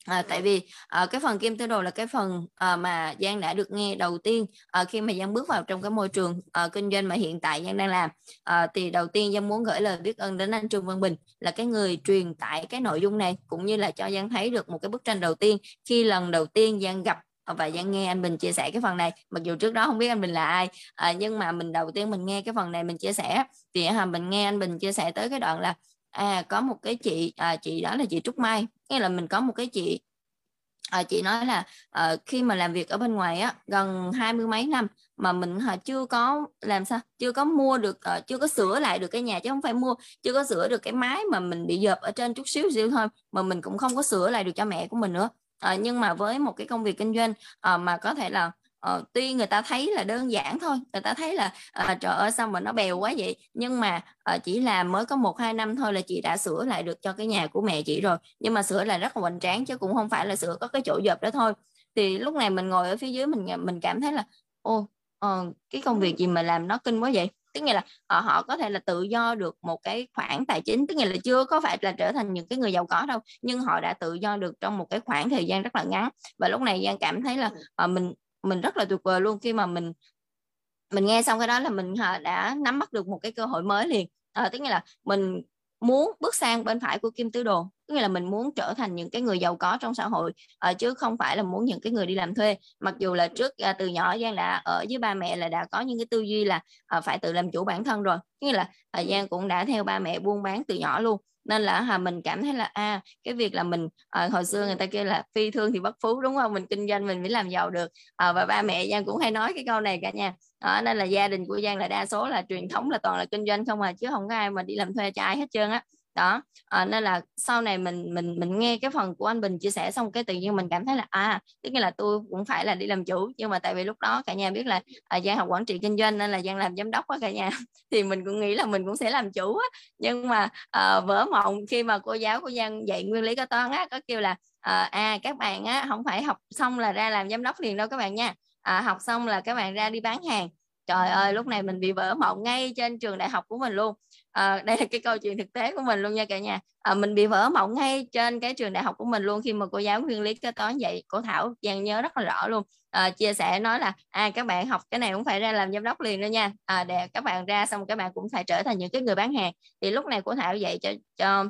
À, tại vì à, cái phần kim tứ đồ là cái phần à, mà Giang đã được nghe đầu tiên à, khi mà Giang bước vào trong cái môi trường à, kinh doanh mà hiện tại Giang đang làm. À, thì đầu tiên Giang muốn gửi lời biết ơn đến anh Trương Văn Bình là cái người truyền tải cái nội dung này cũng như là cho Giang thấy được một cái bức tranh đầu tiên. Khi lần đầu tiên Giang gặp và Giang nghe anh Bình chia sẻ cái phần này. Mặc dù trước đó không biết anh Bình là ai à, nhưng mà mình đầu tiên mình nghe cái phần này mình chia sẻ. Thì à, mình nghe anh Bình chia sẻ tới cái đoạn là à có một cái chị à, chị đó là chị Trúc Mai. Nghĩa là mình có một cái chị à, chị nói là à, khi mà làm việc ở bên ngoài á gần hai mươi mấy năm mà mình à, chưa có làm sao chưa có mua được à, chưa có sửa lại được cái nhà chứ không phải mua chưa có sửa được cái mái mà mình bị dợp ở trên chút xíu xíu thôi mà mình cũng không có sửa lại được cho mẹ của mình nữa à, nhưng mà với một cái công việc kinh doanh à, mà có thể là uh, tuy người ta thấy là đơn giản thôi người ta thấy là à, trời ơi sao mà nó bèo quá vậy? Nhưng mà à, chỉ là mới có một hai năm thôi là chị đã sửa lại được cho cái nhà của mẹ chị rồi. Nhưng mà sửa là rất là hoành tráng chứ cũng không phải là sửa có cái chỗ dập đó thôi. Thì lúc này mình ngồi ở phía dưới mình mình cảm thấy là ô à, cái công việc gì mà làm nó kinh quá vậy? Tức nghĩa là họ, ờ, họ có thể là tự do được một cái khoản tài chính tức nghĩa là chưa có phải là trở thành những cái người giàu có đâu nhưng họ đã tự do được trong một cái khoảng thời gian rất là ngắn. Và lúc này giang cảm thấy là uh, mình mình rất là tuyệt vời luôn khi mà mình mình nghe xong cái đó là mình uh, đã nắm bắt được một cái cơ hội mới liền. Uh, tức nghĩa là mình muốn bước sang bên phải của kim tứ đồ. Nghĩa là mình muốn trở thành những cái người giàu có trong xã hội uh, chứ không phải là muốn những cái người đi làm thuê. Mặc dù là trước uh, từ nhỏ giang đã ở với ba mẹ là đã có những cái tư duy là uh, phải tự làm chủ bản thân rồi. Nghĩa là uh, giang cũng đã theo ba mẹ buôn bán từ nhỏ luôn nên là hà mình cảm thấy là a à, cái việc là mình à, hồi xưa người ta kêu là phi thương thì bất phú đúng không? Mình kinh doanh mình mới làm giàu được. À, và ba mẹ giang cũng hay nói cái câu này cả nhà. À, nên là gia đình của giang là đa số là truyền thống là toàn là kinh doanh không à chứ không có ai mà đi làm thuê cho ai hết trơn á đó à, nên là sau này mình mình mình nghe cái phần của anh Bình chia sẻ xong cái tự nhiên mình cảm thấy là à tức là tôi cũng phải là đi làm chủ nhưng mà tại vì lúc đó cả nhà biết là à, Giang học quản trị kinh doanh nên là Giang làm giám đốc á cả nhà. Thì mình cũng nghĩ là mình cũng sẽ làm chủ á. Nhưng mà à, vỡ mộng khi mà cô giáo của Giang dạy nguyên lý kế toán á có kêu là à, à các bạn á không phải học xong là ra làm giám đốc liền đâu các bạn nha. À, học xong là các bạn ra đi bán hàng. Trời ơi lúc này mình bị vỡ mộng ngay trên trường đại học của mình luôn à, đây là cái câu chuyện thực tế của mình luôn nha cả nhà. À, mình bị vỡ mộng ngay trên cái trường đại học của mình luôn khi mà cô giáo nguyên lý kế toán dạy cô thảo giang nhớ rất là rõ luôn. À, chia sẻ nói là à các bạn học cái này cũng phải ra làm giám đốc liền đó nha. À, để các bạn ra xong các bạn cũng phải trở thành những cái người bán hàng. Thì lúc này cô thảo dạy cho cho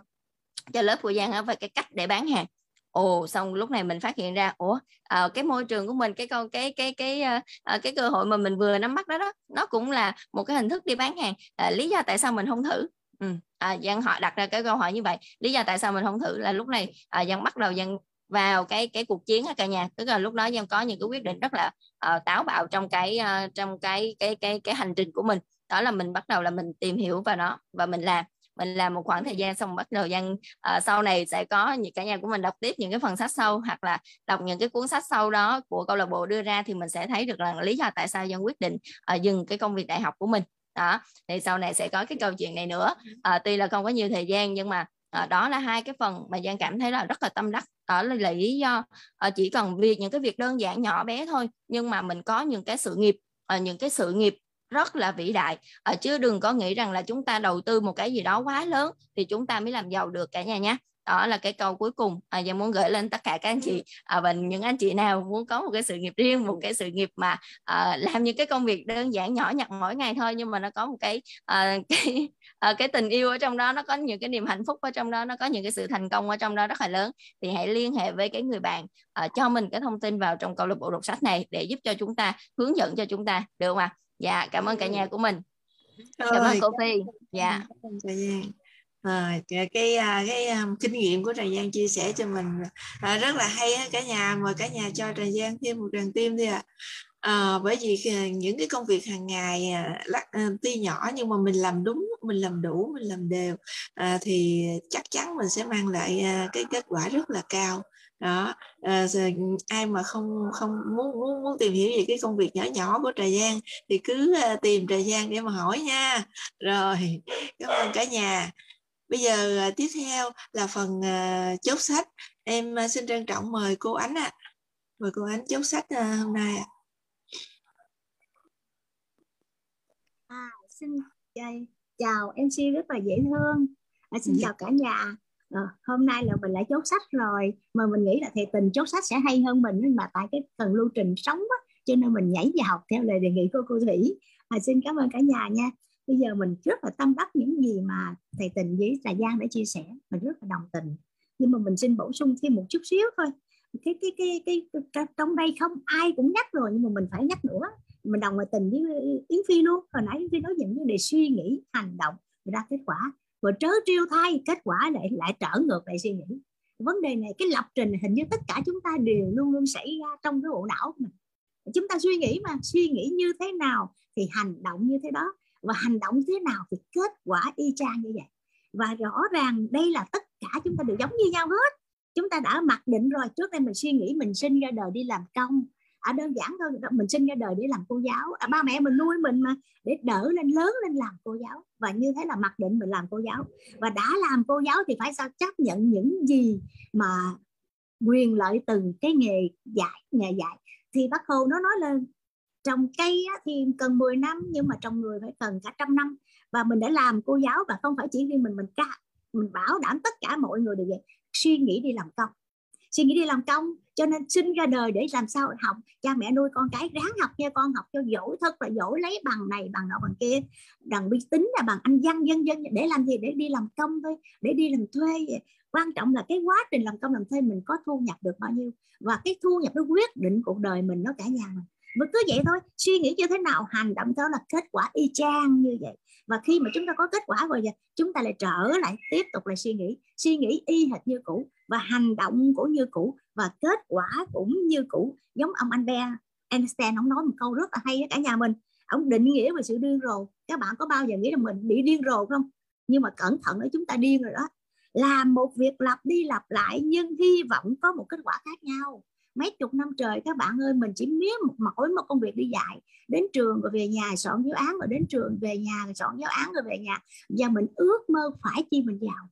cho lớp của giang về cái cách để bán hàng ồ xong lúc này mình phát hiện ra ủa à, cái môi trường của mình cái con cái cái cái à, cái cơ hội mà mình vừa nắm bắt đó đó nó cũng là một cái hình thức đi bán hàng. À, lý do tại sao mình không thử? Ừ. à, Giang họ đặt ra cái câu hỏi như vậy lý do tại sao mình không thử là lúc này à, Giang bắt đầu Giang vào cái cái cuộc chiến cả nhà. Tức là lúc đó Giang có những cái quyết định rất là uh, táo bạo trong cái uh, trong cái cái cái cái hành trình của mình. Đó là mình bắt đầu là mình tìm hiểu vào nó và mình làm mình làm một khoảng thời gian xong bắt đầu gian uh, ờ, sau này sẽ có những cả nhà của mình đọc tiếp những cái phần sách sâu hoặc là đọc những cái cuốn sách sâu đó của câu lạc bộ đưa ra thì mình sẽ thấy được là lý do tại sao dân quyết định uh, dừng cái công việc đại học của mình. Đó thì sau này sẽ có cái câu chuyện này nữa. Uh, tuy là không có nhiều thời gian nhưng mà uh, đó là hai cái phần mà giang cảm thấy là rất là tâm đắc. Đó là lý do uh, chỉ cần việc những cái việc đơn giản nhỏ bé thôi nhưng mà mình có những cái sự nghiệp uh, những cái sự nghiệp rất là vĩ đại. À, chứ đừng có nghĩ rằng là chúng ta đầu tư một cái gì đó quá lớn thì chúng ta mới làm giàu được cả nhà nhé đó là cái câu cuối cùng. Ờ, à, và muốn gửi lên tất cả các anh chị à, và những anh chị nào muốn có một cái sự nghiệp riêng một cái sự nghiệp mà à, làm những cái công việc đơn giản nhỏ nhặt mỗi ngày thôi nhưng mà nó có một cái à, cái à, cái tình yêu ở trong đó nó có những cái niềm hạnh phúc ở trong đó nó có những cái sự thành công ở trong đó rất là lớn thì hãy liên hệ với cái người bạn à, cho mình cái thông tin vào trong câu lạc bộ đọc sách này để giúp cho chúng ta hướng dẫn cho chúng ta được không ạ? à? Dạ cảm ơn cả nhà của mình. Cảm ơn cô phi. dạ. à, cái cái, à, cái um, kinh nghiệm của trà giang chia sẻ cho mình. À, rất là hay cả nhà mời cả nhà cho trà giang thêm một tràng tim đi ạ. À. à, bởi vì những cái công việc hàng ngày à, tuy nhỏ nhưng mà mình làm đúng mình làm đủ mình làm đều à, thì chắc chắn mình sẽ mang lại à, cái kết quả rất là cao đó à, ai mà không không muốn muốn muốn tìm hiểu về cái công việc nhỏ nhỏ của trà giang thì cứ uh, tìm trà giang để mà hỏi nha rồi cảm ơn cả nhà bây giờ uh, tiếp theo là phần chốt sách em xin trân trọng mời cô ánh ạ à. mời cô ánh chốt sách hôm nay ạ à. à, xin chào mc rất là dễ thương à, xin dạ. chào cả nhà à, hôm nay là mình lại chốt sách rồi. Mà mình nghĩ là thầy tình chốt sách sẽ hay hơn mình nhưng mà tại cái phần lưu trình sống á cho nên mình nhảy vào học theo lời đề nghị của cô thủy. À, xin cảm ơn cả nhà nha. Bây giờ mình rất là tâm đắc những gì mà thầy tình với trà giang đã chia sẻ. Mình rất là đồng tình. Nhưng mà mình xin bổ sung thêm một chút xíu thôi. Cái cái cái cái, cái trong đây không ai cũng nhắc rồi nhưng mà mình phải nhắc nữa. Mình đồng tình với yến phi luôn. Hồi nãy yến phi nói những vấn đề suy nghĩ hành động ra kết quả và trớ trêu thay, kết quả lại lại trở ngược lại suy nghĩ. Vấn đề này, cái lập trình hình như tất cả chúng ta đều luôn luôn xảy ra trong cái bộ não của mình. Chúng ta suy nghĩ mà, suy nghĩ như thế nào thì hành động như thế đó, và hành động thế nào thì kết quả y chang như vậy. Và rõ ràng đây là tất cả chúng ta đều giống như nhau hết. Chúng ta đã mặc định rồi, trước đây mình suy nghĩ mình sinh ra đời đi làm công à đơn giản thôi mình sinh ra đời để làm cô giáo. À, ba mẹ mình nuôi mình mà để đỡ lên lớn lên làm cô giáo. Và như thế là mặc định mình làm cô giáo. Và đã làm cô giáo thì phải sao chấp nhận những gì mà quyền lợi từ cái nghề dạy nghề dạy. Thì bác hồ nó nói lên trồng cây thì cần 10 năm nhưng mà trồng người phải cần cả trăm năm. Và mình đã làm cô giáo và không phải chỉ riêng mình mình ca mình bảo đảm tất cả mọi người đều vậy. Suy nghĩ đi làm công suy nghĩ đi làm công, cho nên sinh ra đời để làm sao học. Cha mẹ nuôi con cái ráng học nha con, học cho giỏi, thật là giỏi, lấy bằng này, bằng nọ, bằng kia. Bằng vi tính là bằng anh văn, dân dân. Để làm gì? Để đi làm công thôi, để đi làm thuê. Vậy. quan trọng là cái quá trình làm công, làm thuê mình có thu nhập được bao nhiêu. Và cái thu nhập nó quyết định cuộc đời mình, nó cả nhà mình và cứ vậy thôi, suy nghĩ như thế nào, hành động đó là kết quả y chang như vậy. Và khi mà chúng ta có kết quả rồi chúng ta lại trở lại, tiếp tục lại suy nghĩ. Suy nghĩ y hệt như cũ và hành động cũng như cũ và kết quả cũng như cũ. Giống ông anh Albert Einstein, ông nói một câu rất là hay cả nhà mình. Ông định nghĩa về sự điên rồ. Các bạn có bao giờ nghĩ rằng mình bị điên rồ không? Nhưng mà cẩn thận nữa chúng ta điên rồi đó. Làm một việc lặp đi lặp lại nhưng hy vọng có một kết quả khác nhau mấy chục năm trời các bạn ơi, mình chỉ miết một mỗi một công việc đi dạy. Đến trường rồi về nhà, soạn giáo án rồi đến trường, về nhà rồi soạn giáo án rồi về nhà. Và mình ước mơ phải chi mình giàu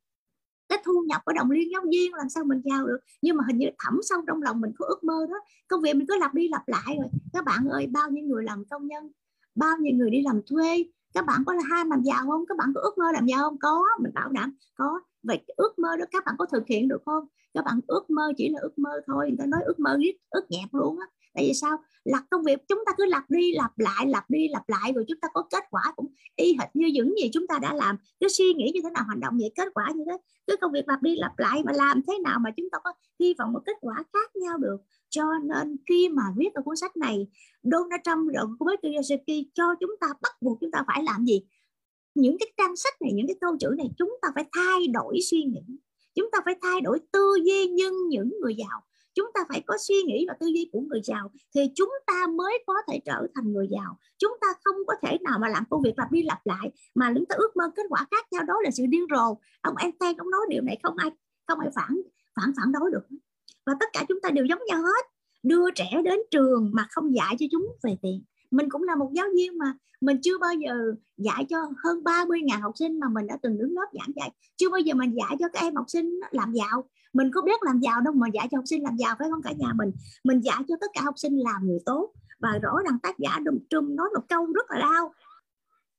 cái thu nhập ở đồng liên giáo viên làm sao mình giàu được? Nhưng mà hình như thẩm sâu trong lòng mình có ước mơ đó. Công việc mình cứ lặp đi lặp lại rồi. Các bạn ơi, bao nhiêu người làm công nhân, bao nhiêu người đi làm thuê, các bạn có là ham làm giàu không? Các bạn có ước mơ làm giàu không? Có, mình bảo đảm có vậy ước mơ đó các bạn có thực hiện được không? Các bạn ước mơ chỉ là ước mơ thôi, người ta nói ước mơ riết, ước nhẹp luôn á. Tại vì sao? Lặp công việc, chúng ta cứ lặp đi, lặp lại, lặp đi, lặp lại rồi chúng ta có kết quả cũng y hệt như những gì chúng ta đã làm. Cứ suy nghĩ như thế nào, hành động vậy, kết quả như thế. Cứ công việc lặp đi, lặp lại mà làm thế nào mà chúng ta có hy vọng một kết quả khác nhau được. Cho nên khi mà viết ở cuốn sách này, Donald Trump rồi với Kiyosaki cho chúng ta bắt buộc chúng ta phải làm gì? Những cái trang sách này, những cái câu chữ này chúng ta phải thay đổi suy nghĩ. Chúng ta phải thay đổi tư duy nhưng những người giàu. Chúng ta phải có suy nghĩ và tư duy của người giàu thì chúng ta mới có thể trở thành người giàu. Chúng ta không có thể nào mà làm công việc lặp đi lặp lại, mà chúng ta ước mơ kết quả khác nhau đó là sự điên rồ. Ông Einstein ông nói điều này không ai không ai phản phản phản đối được. Và tất cả chúng ta đều giống nhau hết. Đưa trẻ đến trường mà không dạy cho chúng về tiền mình cũng là một giáo viên mà, mình chưa bao giờ dạy cho hơn 30.000 học sinh mà mình đã từng đứng lớp giảng dạy. Chưa bao giờ mình dạy cho các em học sinh làm giàu. Mình có biết làm giàu đâu mà dạy cho học sinh làm giàu phải không cả nhà mình? Mình dạy cho tất cả học sinh làm người tốt và rõ ràng tác giả Đồng Trung nói một câu rất là đau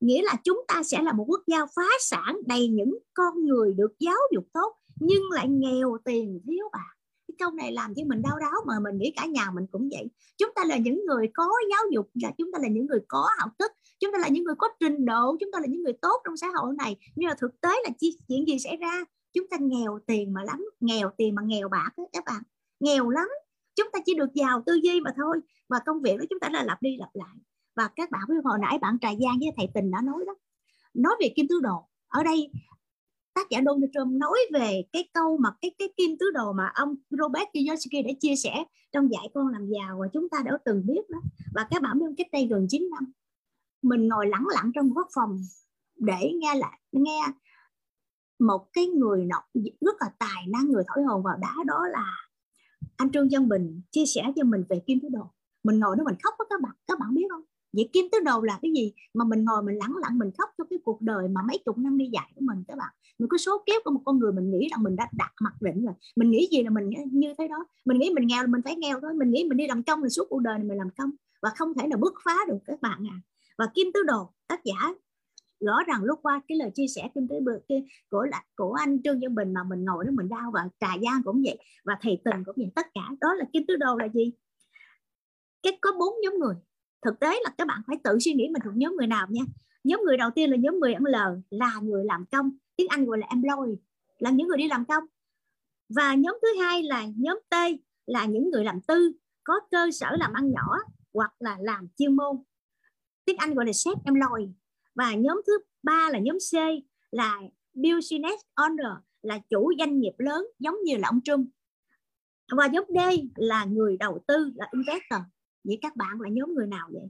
nghĩa là chúng ta sẽ là một quốc gia phá sản đầy những con người được giáo dục tốt nhưng lại nghèo, tiền thiếu bạc cái câu này làm cho mình đau đáu mà mình nghĩ cả nhà mình cũng vậy. Chúng ta là những người có giáo dục, là chúng ta là những người có học thức, chúng ta là những người có trình độ, chúng ta là những người tốt trong xã hội này. Nhưng mà thực tế là chuyện gì xảy ra? Chúng ta nghèo tiền mà lắm, nghèo tiền mà nghèo bạc đó các bạn. Nghèo lắm. Chúng ta chỉ được giàu tư duy mà thôi và công việc đó chúng ta là lặp đi lặp lại. Và các bạn hồi nãy bạn trà giang với thầy tình đã nói đó. Nói về kim tứ đồ ở đây tác giả Donald Trump nói về cái câu mà cái cái kim tứ đồ mà ông Robert Kiyosaki đã chia sẻ trong dạy con làm giàu và chúng ta đã từng biết đó. Và các bạn biết cách đây gần 9 năm, mình ngồi lẳng lặng trong góc phòng để nghe lại, nghe một cái người nọ rất là tài năng, người thổi hồn vào đá đó là anh Trương Văn Bình chia sẻ cho mình về kim tứ đồ. Mình ngồi đó mình khóc đó các bạn. Các bạn biết không? Vậy kim tứ đồ là cái gì? Mà mình ngồi mình lắng lặng, mình khóc cho cái cuộc đời mà mấy chục năm đi dạy của mình các bạn. Mình có số kiếp của một con người mình nghĩ rằng mình đã đặt mặc định rồi. Mình nghĩ gì là mình như thế đó. Mình nghĩ mình nghèo là mình phải nghèo thôi. Mình nghĩ mình đi làm công là suốt cuộc đời này mình làm công. Và không thể nào bứt phá được các bạn à. Và kim tứ đồ, tác giả, rõ ràng lúc qua cái lời chia sẻ kim tứ bự kia của là, của anh Trương Văn Bình mà mình ngồi đó mình đau và trà giang cũng vậy, và thầy tình cũng vậy. Tất cả, đó là kim tứ đồ là gì? Cái có bốn nhóm người thực tế là các bạn phải tự suy nghĩ mình thuộc nhóm người nào nha. Nhóm người đầu tiên là nhóm người ăn L, là người làm công. Tiếng Anh gọi là employee, là những người đi làm công. Và nhóm thứ hai là nhóm T, là những người làm tư, có cơ sở làm ăn nhỏ hoặc là làm chuyên môn. Tiếng Anh gọi là sếp employee. Và nhóm thứ ba là nhóm C, là business owner, là chủ doanh nghiệp lớn, giống như là ông Trump. Và nhóm D là người đầu tư, là investor vậy các bạn là nhóm người nào vậy?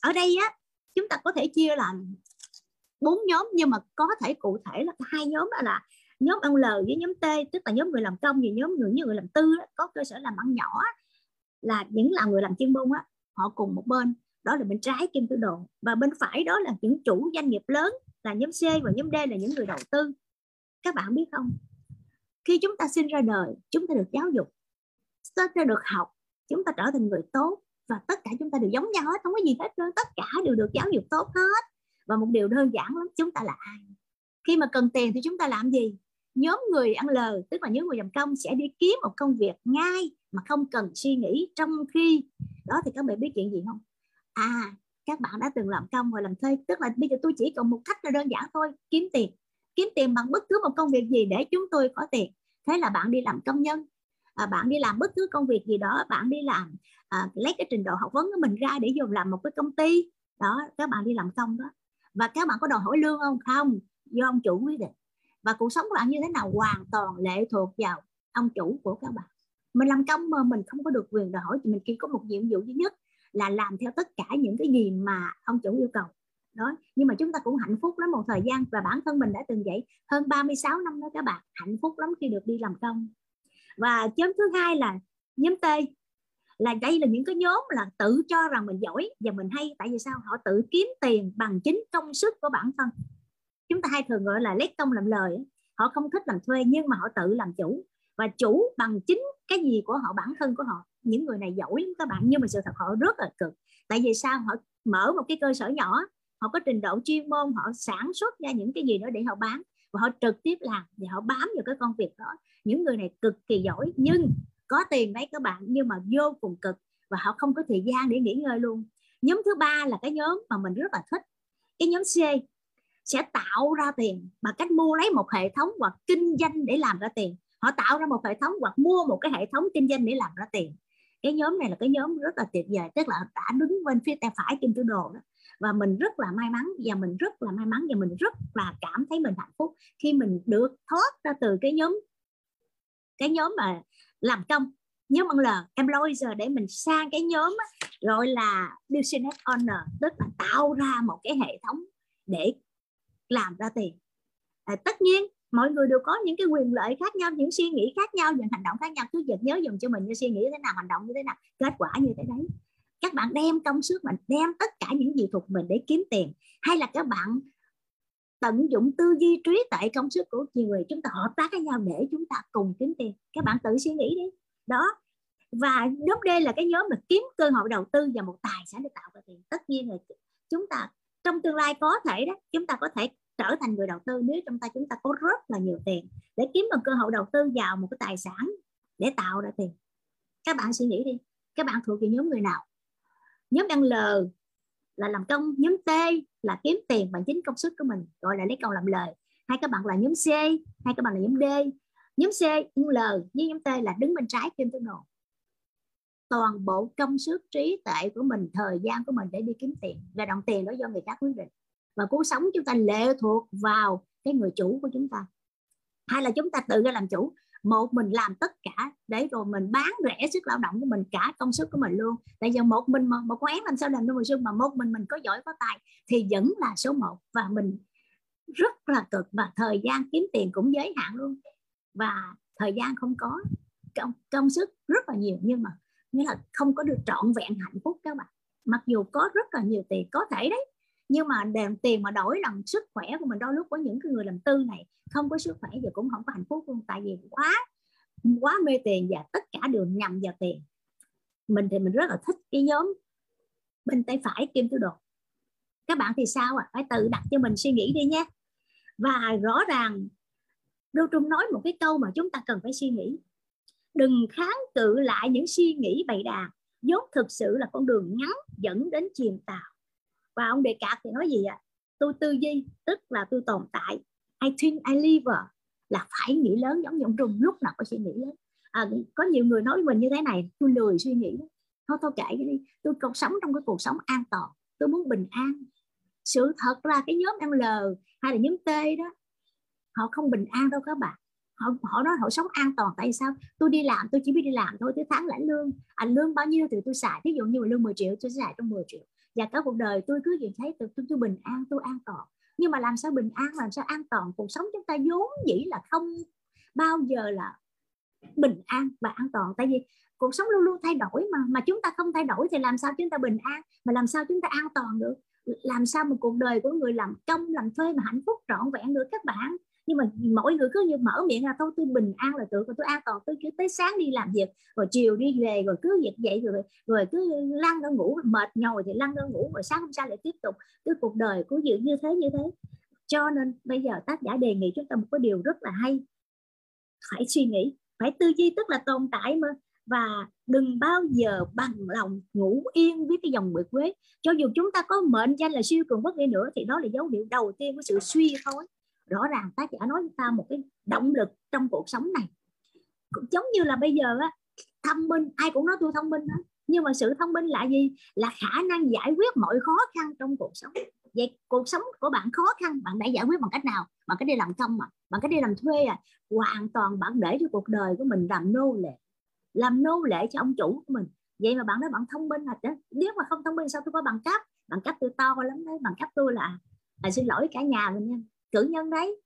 Ở đây á, chúng ta có thể chia làm bốn nhóm, nhưng mà có thể cụ thể là hai nhóm đó là nhóm ông L với nhóm T tức là nhóm người làm công và nhóm người như người làm tư có cơ sở làm ăn nhỏ là những là người làm chuyên môn á, họ cùng một bên. Đó là bên trái kim tự đồ. Và bên phải đó là những chủ doanh nghiệp lớn, là nhóm C và nhóm D, là những người đầu tư. Các bạn biết không? Khi chúng ta sinh ra đời, chúng ta được giáo dục chúng ta được học chúng ta trở thành người tốt và tất cả chúng ta đều giống nhau hết, không có gì hết trơn, tất cả đều được giáo dục tốt hết. Và một điều đơn giản lắm, chúng ta là ai? Khi mà cần tiền thì chúng ta làm gì? Nhóm người ăn lời, tức là nhóm người làm công sẽ đi kiếm một công việc ngay mà không cần suy nghĩ trong khi. Đó thì các bạn biết chuyện gì không? À các bạn đã từng làm công và làm thuê, tức là bây giờ tôi chỉ còn một cách là đơn giản thôi, kiếm tiền. Kiếm tiền bằng bất cứ một công việc gì để chúng tôi có tiền. Thế là bạn đi làm công nhân à, bạn đi làm bất cứ công việc gì đó bạn đi làm à, lấy cái trình độ học vấn của mình ra để dùng làm một cái công ty. Đó các bạn đi làm công đó. Và các bạn có đòi hỏi lương không? Không do ông chủ quyết định. Và cuộc sống của bạn như thế nào? Hoàn toàn lệ thuộc vào ông chủ của các bạn. Mình làm công mà mình không có được quyền đòi hỏi thì mình chỉ có một nhiệm vụ duy nhất là làm theo tất cả những cái gì mà ông chủ yêu cầu. Đó nhưng mà chúng ta cũng hạnh phúc lắm một thời gian. Và bản thân mình đã từng vậy hơn 36 năm đó các bạn. Hạnh phúc lắm khi được đi làm công và nhóm thứ hai là nhóm T, là đây là những cái nhóm là tự cho rằng mình giỏi và mình hay, tại vì sao? Họ tự kiếm tiền bằng chính công sức của bản thân. Chúng ta hay thường gọi là lấy công làm lời họ không thích làm thuê nhưng mà họ tự làm chủ. Và chủ bằng chính cái gì của họ, bản thân của họ. Những người này giỏi các bạn, nhưng mà sự thật họ rất là cực. Tại vì sao? Họ mở một cái cơ sở nhỏ, họ có trình độ chuyên môn, họ sản xuất ra những cái gì đó để họ bán và họ trực tiếp làm và họ bám vào cái công việc đó. Những người này cực kỳ giỏi nhưng có tiền đấy các bạn nhưng mà vô cùng cực và họ không có thời gian để nghỉ ngơi luôn. Nhóm thứ ba là cái nhóm mà mình rất là thích. Cái nhóm C sẽ tạo ra tiền bằng cách mua lấy một hệ thống hoặc kinh doanh để làm ra tiền. Họ tạo ra một hệ thống hoặc mua một cái hệ thống kinh doanh để làm ra tiền. Cái nhóm này là cái nhóm rất là tuyệt vời tức là đã đứng bên phía tay phải kim tứ đồ đó và mình rất là may mắn và mình rất là may mắn và mình rất là cảm thấy mình hạnh phúc khi mình được thoát ra từ cái nhóm cái nhóm mà làm công. Nhóm ăn loí giờ để mình sang cái nhóm gọi là business owner tức là tạo ra một cái hệ thống để làm ra tiền. À, tất nhiên mọi người đều có những cái quyền lợi khác nhau những suy nghĩ khác nhau những hành động khác nhau. Cứ giật nhớ dùng cho mình như suy nghĩ thế nào hành động như thế nào kết quả như thế đấy các bạn đem công sức mình đem tất cả những gì thuộc mình để kiếm tiền. Hay là các bạn tận dụng tư duy trí tuệ công sức của nhiều người, chúng ta hợp tác với nhau để chúng ta cùng kiếm tiền. Các bạn tự suy nghĩ đi. Đó. Và nhóm D là cái nhóm mà kiếm cơ hội đầu tư và một tài sản để tạo ra tiền. Tất nhiên là chúng ta trong tương lai có thể đó, chúng ta có thể trở thành người đầu tư nếu trong tay chúng ta có rất là nhiều tiền để kiếm một cơ hội đầu tư vào một cái tài sản để tạo ra tiền. Các bạn suy nghĩ đi. Các bạn thuộc về nhóm người nào? Nhóm L là làm công, nhóm T là kiếm tiền bằng chính công sức của mình, gọi là lấy công làm lời. Hay các bạn là nhóm C hay các bạn là nhóm D. Nhóm C, nhóm L với nhóm T là đứng bên trái kim tương đồ toàn bộ công sức, trí tuệ của mình, thời gian của mình để đi kiếm tiền và đồng tiền đó do người khác quyết định. Và cuộc sống chúng ta lệ thuộc vào cái người chủ của chúng ta. Hay là chúng ta tự ra làm chủ một mình làm tất cả. Để rồi mình bán rẻ sức lao động của mình cả công sức của mình luôn. Tại giờ một mình mà một con én làm sao làm được mùa xuân mà một mình mình có giỏi có tài thì vẫn là số một. Và mình rất là cực và thời gian kiếm tiền cũng giới hạn luôn. Và thời gian không có công, công sức rất là nhiều. Nhưng mà nghĩa là không có được trọn vẹn hạnh phúc các bạn. Mặc dù có rất là nhiều tiền có thể đấy nhưng mà đèn tiền mà đổi bằng sức khỏe của mình, đôi lúc có những cái người làm tư này, không có sức khỏe và cũng không có hạnh phúc luôn. Tại vì quá quá mê tiền và tất cả đều nhằm vào tiền. Mình thì mình rất là thích cái nhóm bên tay phải kim tứ đồ. Các bạn thì sao ạ? À? phải tự đặt cho mình suy nghĩ đi nhé. Và rõ ràng, Đô Trung nói một cái câu mà chúng ta cần phải suy nghĩ. Đừng kháng cự lại những suy nghĩ bày đàn. Vốn thực sự là con đường ngắn dẫn đến chìm tàu và ông đề cập thì nói gì ạ? À? tôi tư duy tức là tôi tồn tại. I think I live là phải nghĩ lớn giống như ông Trung. Lúc nào có suy nghĩ lớn. À, có nhiều người nói với mình như thế này tôi lười suy nghĩ thôi thôi kệ cái đi. Tôi cuộc sống trong cái cuộc sống an toàn. Tôi muốn bình an. Sự thật là cái nhóm L hay là nhóm T đó họ không bình an đâu các bạn. Họ họ nói họ sống an toàn tại sao? Tôi đi làm tôi chỉ biết đi làm thôi tôi tháng lãnh lương. Anh à, lương bao nhiêu thì tôi xài. Ví dụ như lương 10 triệu tôi xài trong 10 triệu và cả cuộc đời tôi cứ nhìn thấy tôi, tôi, tôi bình an tôi an toàn. Nhưng mà làm sao bình an làm sao an toàn? Cuộc sống chúng ta vốn dĩ là không bao giờ là bình an và an toàn. Tại vì cuộc sống luôn luôn thay đổi mà. Mà chúng ta không thay đổi thì làm sao chúng ta bình an? Mà làm sao chúng ta an toàn được? Làm sao một cuộc đời của người làm công làm thuê mà hạnh phúc trọn vẹn được các bạn? Nhưng mà mỗi người cứ như mở miệng là thôi tôi bình an là tự tôi an toàn. Tôi cứ tới sáng đi làm việc, rồi chiều đi về, rồi cứ việc dậy, rồi rồi cứ lăn ra ngủ, mệt nhồi thì lăn ra ngủ, rồi sáng hôm sau lại tiếp tục. Cái cuộc đời cứ dự như thế như thế. Cho nên bây giờ tác giả đề nghị chúng ta một cái điều rất là hay. Phải suy nghĩ, phải tư duy tức là tồn tại mà. Và đừng bao giờ bằng lòng ngủ yên với cái dòng nguyệt quế. Cho dù chúng ta có mệnh danh là siêu cường quốc đi nữa, thì đó là dấu hiệu đầu tiên của sự suy thôi rõ ràng tác giả nói chúng ta một cái động lực trong cuộc sống này. Cũng giống như là bây giờ á thông minh ai cũng nói tôi thông minh đó nhưng mà sự thông minh là gì? Là khả năng giải quyết mọi khó khăn trong cuộc sống. Vậy cuộc sống của bạn khó khăn bạn đã giải quyết bằng cách nào? Bằng cách đi làm công mà bằng cách đi làm thuê à? Hoàn toàn bạn để cho cuộc đời của mình làm nô lệ. Làm nô lệ cho ông chủ của mình. Vậy mà bạn nói bạn thông minh hả nếu mà không thông minh sao tôi có bằng cấp? Bằng cấp tôi to lắm đấy. Bằng cấp tôi là à, xin lỗi cả nhà mình nha cử nhân đấy,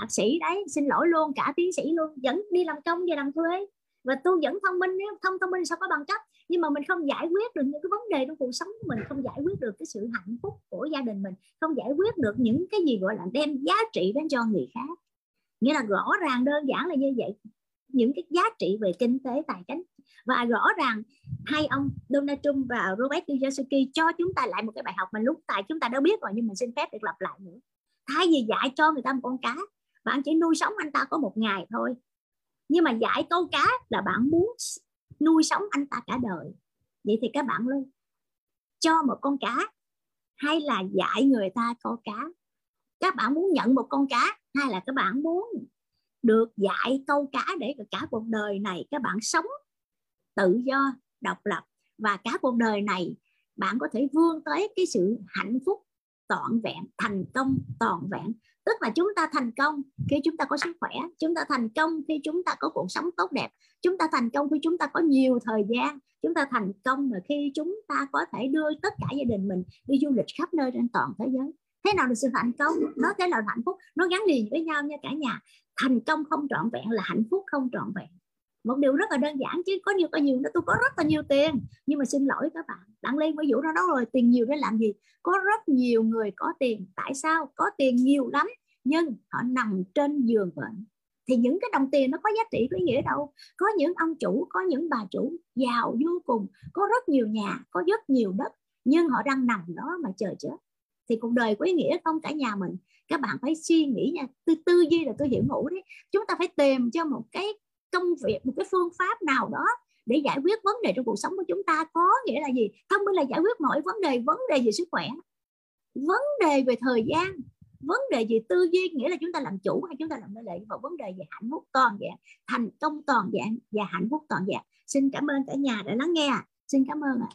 thạc sĩ đấy, xin lỗi luôn, cả tiến sĩ luôn, vẫn đi làm công và làm thuê. Và tôi vẫn thông minh nếu không thông minh sao có bằng cấp. Nhưng mà mình không giải quyết được những cái vấn đề trong cuộc sống của mình, không giải quyết được cái sự hạnh phúc của gia đình mình, không giải quyết được những cái gì gọi là đem giá trị đến cho người khác. Nghĩa là rõ ràng, đơn giản là như vậy. Những cái giá trị về kinh tế, tài chính. Và rõ ràng, hai ông Donald Trump và Robert Kiyosaki cho chúng ta lại một cái bài học mà lúc tại chúng ta đã biết rồi, nhưng mình xin phép được lặp lại nữa thay vì dạy cho người ta một con cá. Bạn chỉ nuôi sống anh ta có một ngày thôi. Nhưng mà dạy câu cá là bạn muốn nuôi sống anh ta cả đời. Vậy thì các bạn luôn cho một con cá hay là dạy người ta câu cá? Các bạn muốn nhận một con cá hay là các bạn muốn được dạy câu cá để cả cuộc đời này các bạn sống tự do, độc lập? Và cả cuộc đời này bạn có thể vươn tới cái sự hạnh phúc toàn vẹn, thành công toàn vẹn. Tức là chúng ta thành công khi chúng ta có sức khỏe, chúng ta thành công khi chúng ta có cuộc sống tốt đẹp, chúng ta thành công khi chúng ta có nhiều thời gian, chúng ta thành công mà khi chúng ta có thể đưa tất cả gia đình mình đi du lịch khắp nơi trên toàn thế giới. Thế nào là sự thành công? Nó thế nào là hạnh phúc, nó gắn liền với nhau nha cả nhà. Thành công không trọn vẹn là hạnh phúc không trọn vẹn một điều rất là đơn giản chứ, có nhiều có nhiều đó tôi có rất là nhiều tiền. Nhưng mà xin lỗi các bạn đặng lên với dụ nó đó rồi, tiền nhiều để làm gì? Có rất nhiều người có tiền. Tại sao? Có tiền nhiều lắm, nhưng họ nằm trên giường bệnh. Thì những cái đồng tiền nó có giá trị có ý nghĩa đâu. Có những ông chủ, có những bà chủ giàu vô cùng, có rất nhiều nhà, có rất nhiều đất, nhưng họ đang nằm đó mà chờ chết. Thì cuộc đời có ý nghĩa không cả nhà mình? Các bạn phải suy nghĩ nha. Tư tư duy là tôi hiểu ngủ đấy. Chúng ta phải tìm cho một cái công việc một cái phương pháp nào đó để giải quyết vấn đề trong cuộc sống của chúng ta có nghĩa là gì? Không phải là giải quyết mọi vấn đề vấn đề về sức khỏe vấn đề về thời gian vấn đề gì tư duy nghĩa là chúng ta làm chủ hay chúng ta làm nô lệ vào vấn đề về hạnh phúc toàn dạng thành công toàn dạng và hạnh phúc toàn dạng xin cảm ơn cả nhà đã lắng nghe xin cảm ơn ạ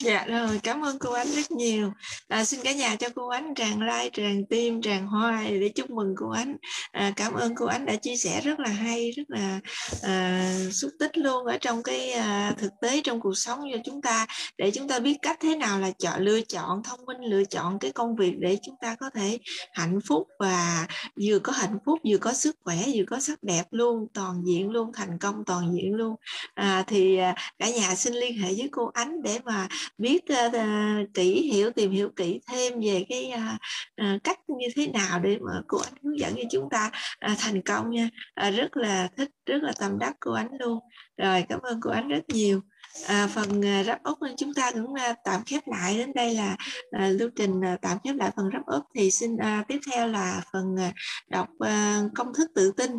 Dạ rồi, cảm ơn cô Ánh rất nhiều. À, xin cả nhà cho cô Ánh tràn like, tràn tim, tràn hoa để chúc mừng cô Ánh. À, cảm ơn cô Ánh đã chia sẻ rất là hay, rất là à, xúc tích luôn ở trong cái à, thực tế trong cuộc sống cho chúng ta để chúng ta biết cách thế nào là chọn lựa chọn thông minh lựa chọn cái công việc để chúng ta có thể hạnh phúc và vừa có hạnh phúc vừa có sức khỏe vừa có sắc đẹp luôn toàn diện luôn thành công toàn diện luôn. À, thì à, cả nhà xin liên hệ với cô Ánh để mà biết uh, kỹ hiểu tìm hiểu kỹ thêm về cái uh, uh, cách như thế nào để mà cô ánh hướng dẫn cho chúng ta uh, thành công nha. Uh, rất là thích rất là tâm đắc cô ánh luôn. Rồi cảm ơn cô ánh rất nhiều. À, phần uh, rắp úp chúng ta cũng uh, tạm khép lại. Đến đây là uh, lưu trình uh, tạm khép lại phần rắp úp thì xin uh, tiếp theo là phần uh, đọc uh, công thức tự tin.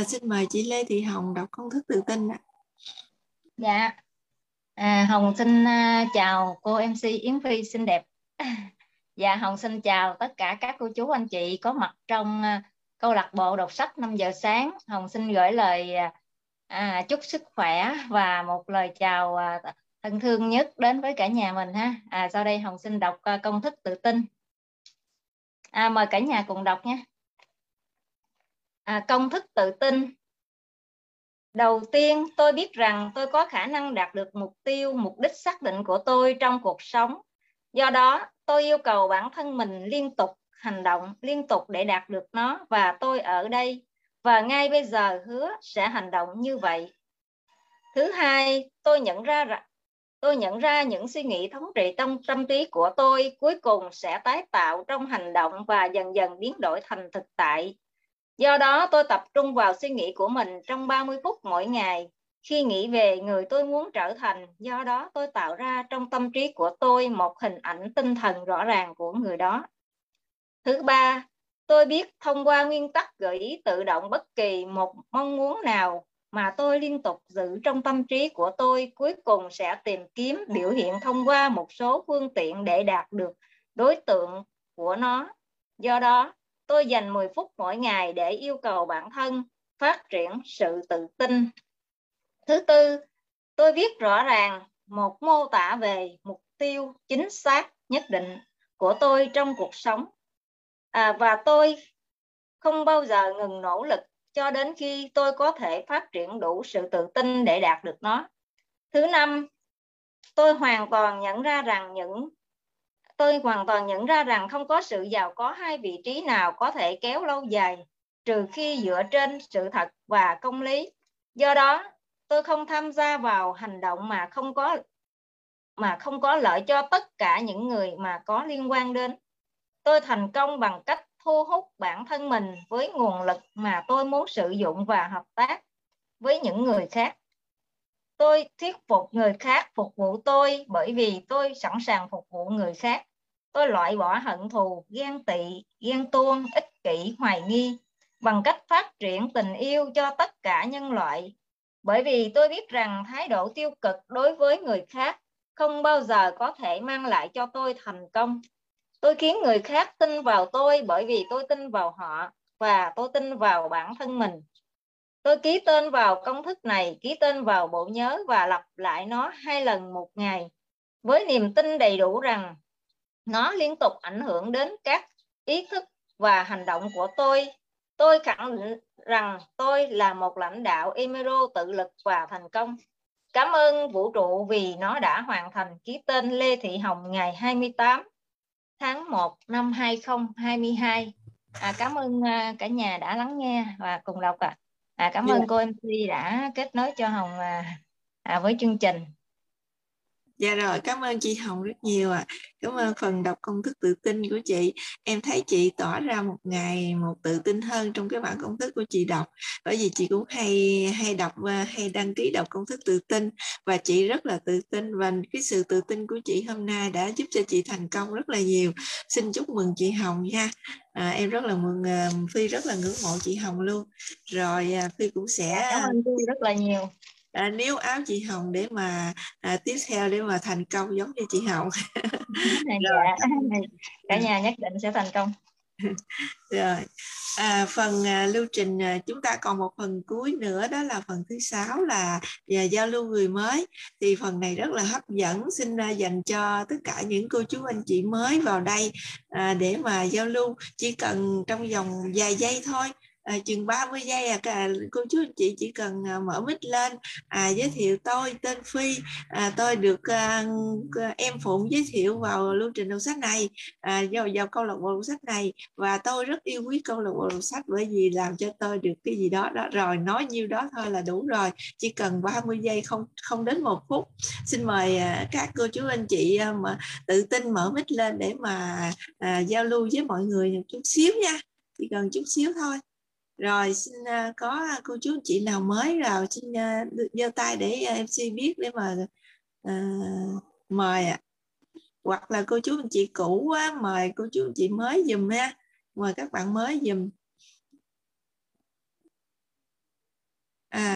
Uh, xin mời chị Lê Thị Hồng đọc công thức tự tin ạ. Dạ. À, Hồng xin à, chào cô MC Yến Phi xinh đẹp. và dạ, Hồng xin chào tất cả các cô chú anh chị có mặt trong à, câu lạc bộ đọc sách 5 giờ sáng. Hồng xin gửi lời à, à, chúc sức khỏe và một lời chào thân thương nhất đến với cả nhà mình ha. À, sau đây Hồng xin đọc công thức tự tin. À, mời cả nhà cùng đọc nhé. À, công thức tự tin Đầu tiên, tôi biết rằng tôi có khả năng đạt được mục tiêu, mục đích xác định của tôi trong cuộc sống. Do đó, tôi yêu cầu bản thân mình liên tục hành động, liên tục để đạt được nó và tôi ở đây và ngay bây giờ hứa sẽ hành động như vậy. Thứ hai, tôi nhận ra rằng tôi nhận ra những suy nghĩ thống trị trong tâm trí của tôi cuối cùng sẽ tái tạo trong hành động và dần dần biến đổi thành thực tại Do đó tôi tập trung vào suy nghĩ của mình trong 30 phút mỗi ngày. Khi nghĩ về người tôi muốn trở thành, do đó tôi tạo ra trong tâm trí của tôi một hình ảnh tinh thần rõ ràng của người đó. Thứ ba, tôi biết thông qua nguyên tắc gợi ý tự động bất kỳ một mong muốn nào mà tôi liên tục giữ trong tâm trí của tôi cuối cùng sẽ tìm kiếm biểu hiện thông qua một số phương tiện để đạt được đối tượng của nó. Do đó, tôi dành 10 phút mỗi ngày để yêu cầu bản thân phát triển sự tự tin. Thứ tư, tôi viết rõ ràng một mô tả về mục tiêu chính xác nhất định của tôi trong cuộc sống. À, và tôi không bao giờ ngừng nỗ lực cho đến khi tôi có thể phát triển đủ sự tự tin để đạt được nó. Thứ năm, tôi hoàn toàn nhận ra rằng những tôi hoàn toàn nhận ra rằng không có sự giàu có hai vị trí nào có thể kéo lâu dài trừ khi dựa trên sự thật và công lý. Do đó, tôi không tham gia vào hành động mà không có mà không có lợi cho tất cả những người mà có liên quan đến. Tôi thành công bằng cách thu hút bản thân mình với nguồn lực mà tôi muốn sử dụng và hợp tác với những người khác. Tôi thuyết phục người khác phục vụ tôi bởi vì tôi sẵn sàng phục vụ người khác. Tôi loại bỏ hận thù, ghen tị, ghen tuông, ích kỷ, hoài nghi bằng cách phát triển tình yêu cho tất cả nhân loại. Bởi vì tôi biết rằng thái độ tiêu cực đối với người khác không bao giờ có thể mang lại cho tôi thành công. Tôi khiến người khác tin vào tôi bởi vì tôi tin vào họ và tôi tin vào bản thân mình. Tôi ký tên vào công thức này, ký tên vào bộ nhớ và lặp lại nó hai lần một ngày với niềm tin đầy đủ rằng nó liên tục ảnh hưởng đến các ý thức và hành động của tôi. Tôi khẳng định rằng tôi là một lãnh đạo Emiro tự lực và thành công. Cảm ơn vũ trụ vì nó đã hoàn thành ký tên Lê Thị Hồng ngày 28 tháng 1 năm 2022 à, cảm ơn à, cả nhà đã lắng nghe và cùng đọc ạ. À. à, cảm ơn cô MC đã kết nối cho Hồng à, à, với chương trình Dạ rồi, cảm ơn chị Hồng rất nhiều ạ. À. Cảm ơn phần đọc công thức tự tin của chị. Em thấy chị tỏ ra một ngày một tự tin hơn trong cái bản công thức của chị đọc. Bởi vì chị cũng hay hay đọc ờ, hay đăng ký đọc công thức tự tin và chị rất là tự tin và cái sự tự tin của chị hôm nay đã giúp cho chị thành công rất là nhiều. Xin chúc mừng chị Hồng nha. À, em rất là mừng uh, Phi rất là ngưỡng mộ chị Hồng luôn. Rồi uh, Phi cũng sẽ dạ, cảm ơn Phi rất là nhiều à, níu áo chị Hồng để mà à, tiếp theo để mà thành công giống như chị Hồng dạ. cả nhà nhất định sẽ thành công. Rồi. À, phần à, lưu trình à, chúng ta còn một phần cuối nữa đó là phần thứ sáu là à, giao lưu người mới. Thì phần này rất là hấp dẫn xin à, dành cho tất cả những cô chú anh chị mới vào đây à, để mà giao lưu. Chỉ cần trong vòng vài giây thôi à, chừng 30 giây à cả cô chú anh chị chỉ cần à, mở mic lên à, giới thiệu tôi tên Phi à, tôi được à, em Phụng giới thiệu vào lưu trình đầu sách này à, vào, vào câu lạc bộ đầu sách này. Và tôi rất yêu quý câu lạc bộ đầu sách bởi vì làm cho tôi được cái gì đó đó rồi nói nhiêu đó thôi là đủ rồi. Chỉ cần 30 giây không không đến một phút. Xin mời à, các cô chú anh chị à, mà tự tin mở mic lên để mà à, giao lưu với mọi người một chút xíu nha. Chỉ cần chút xíu thôi rồi xin uh, có ờ, cô chú chị nào mới vào xin uh, giơ tay để uh, MC biết để mà uh, mời ạ à. hoặc là cô chú anh chị cũ á, mời cô chú anh chị mới dùm ha mời các bạn mới dùm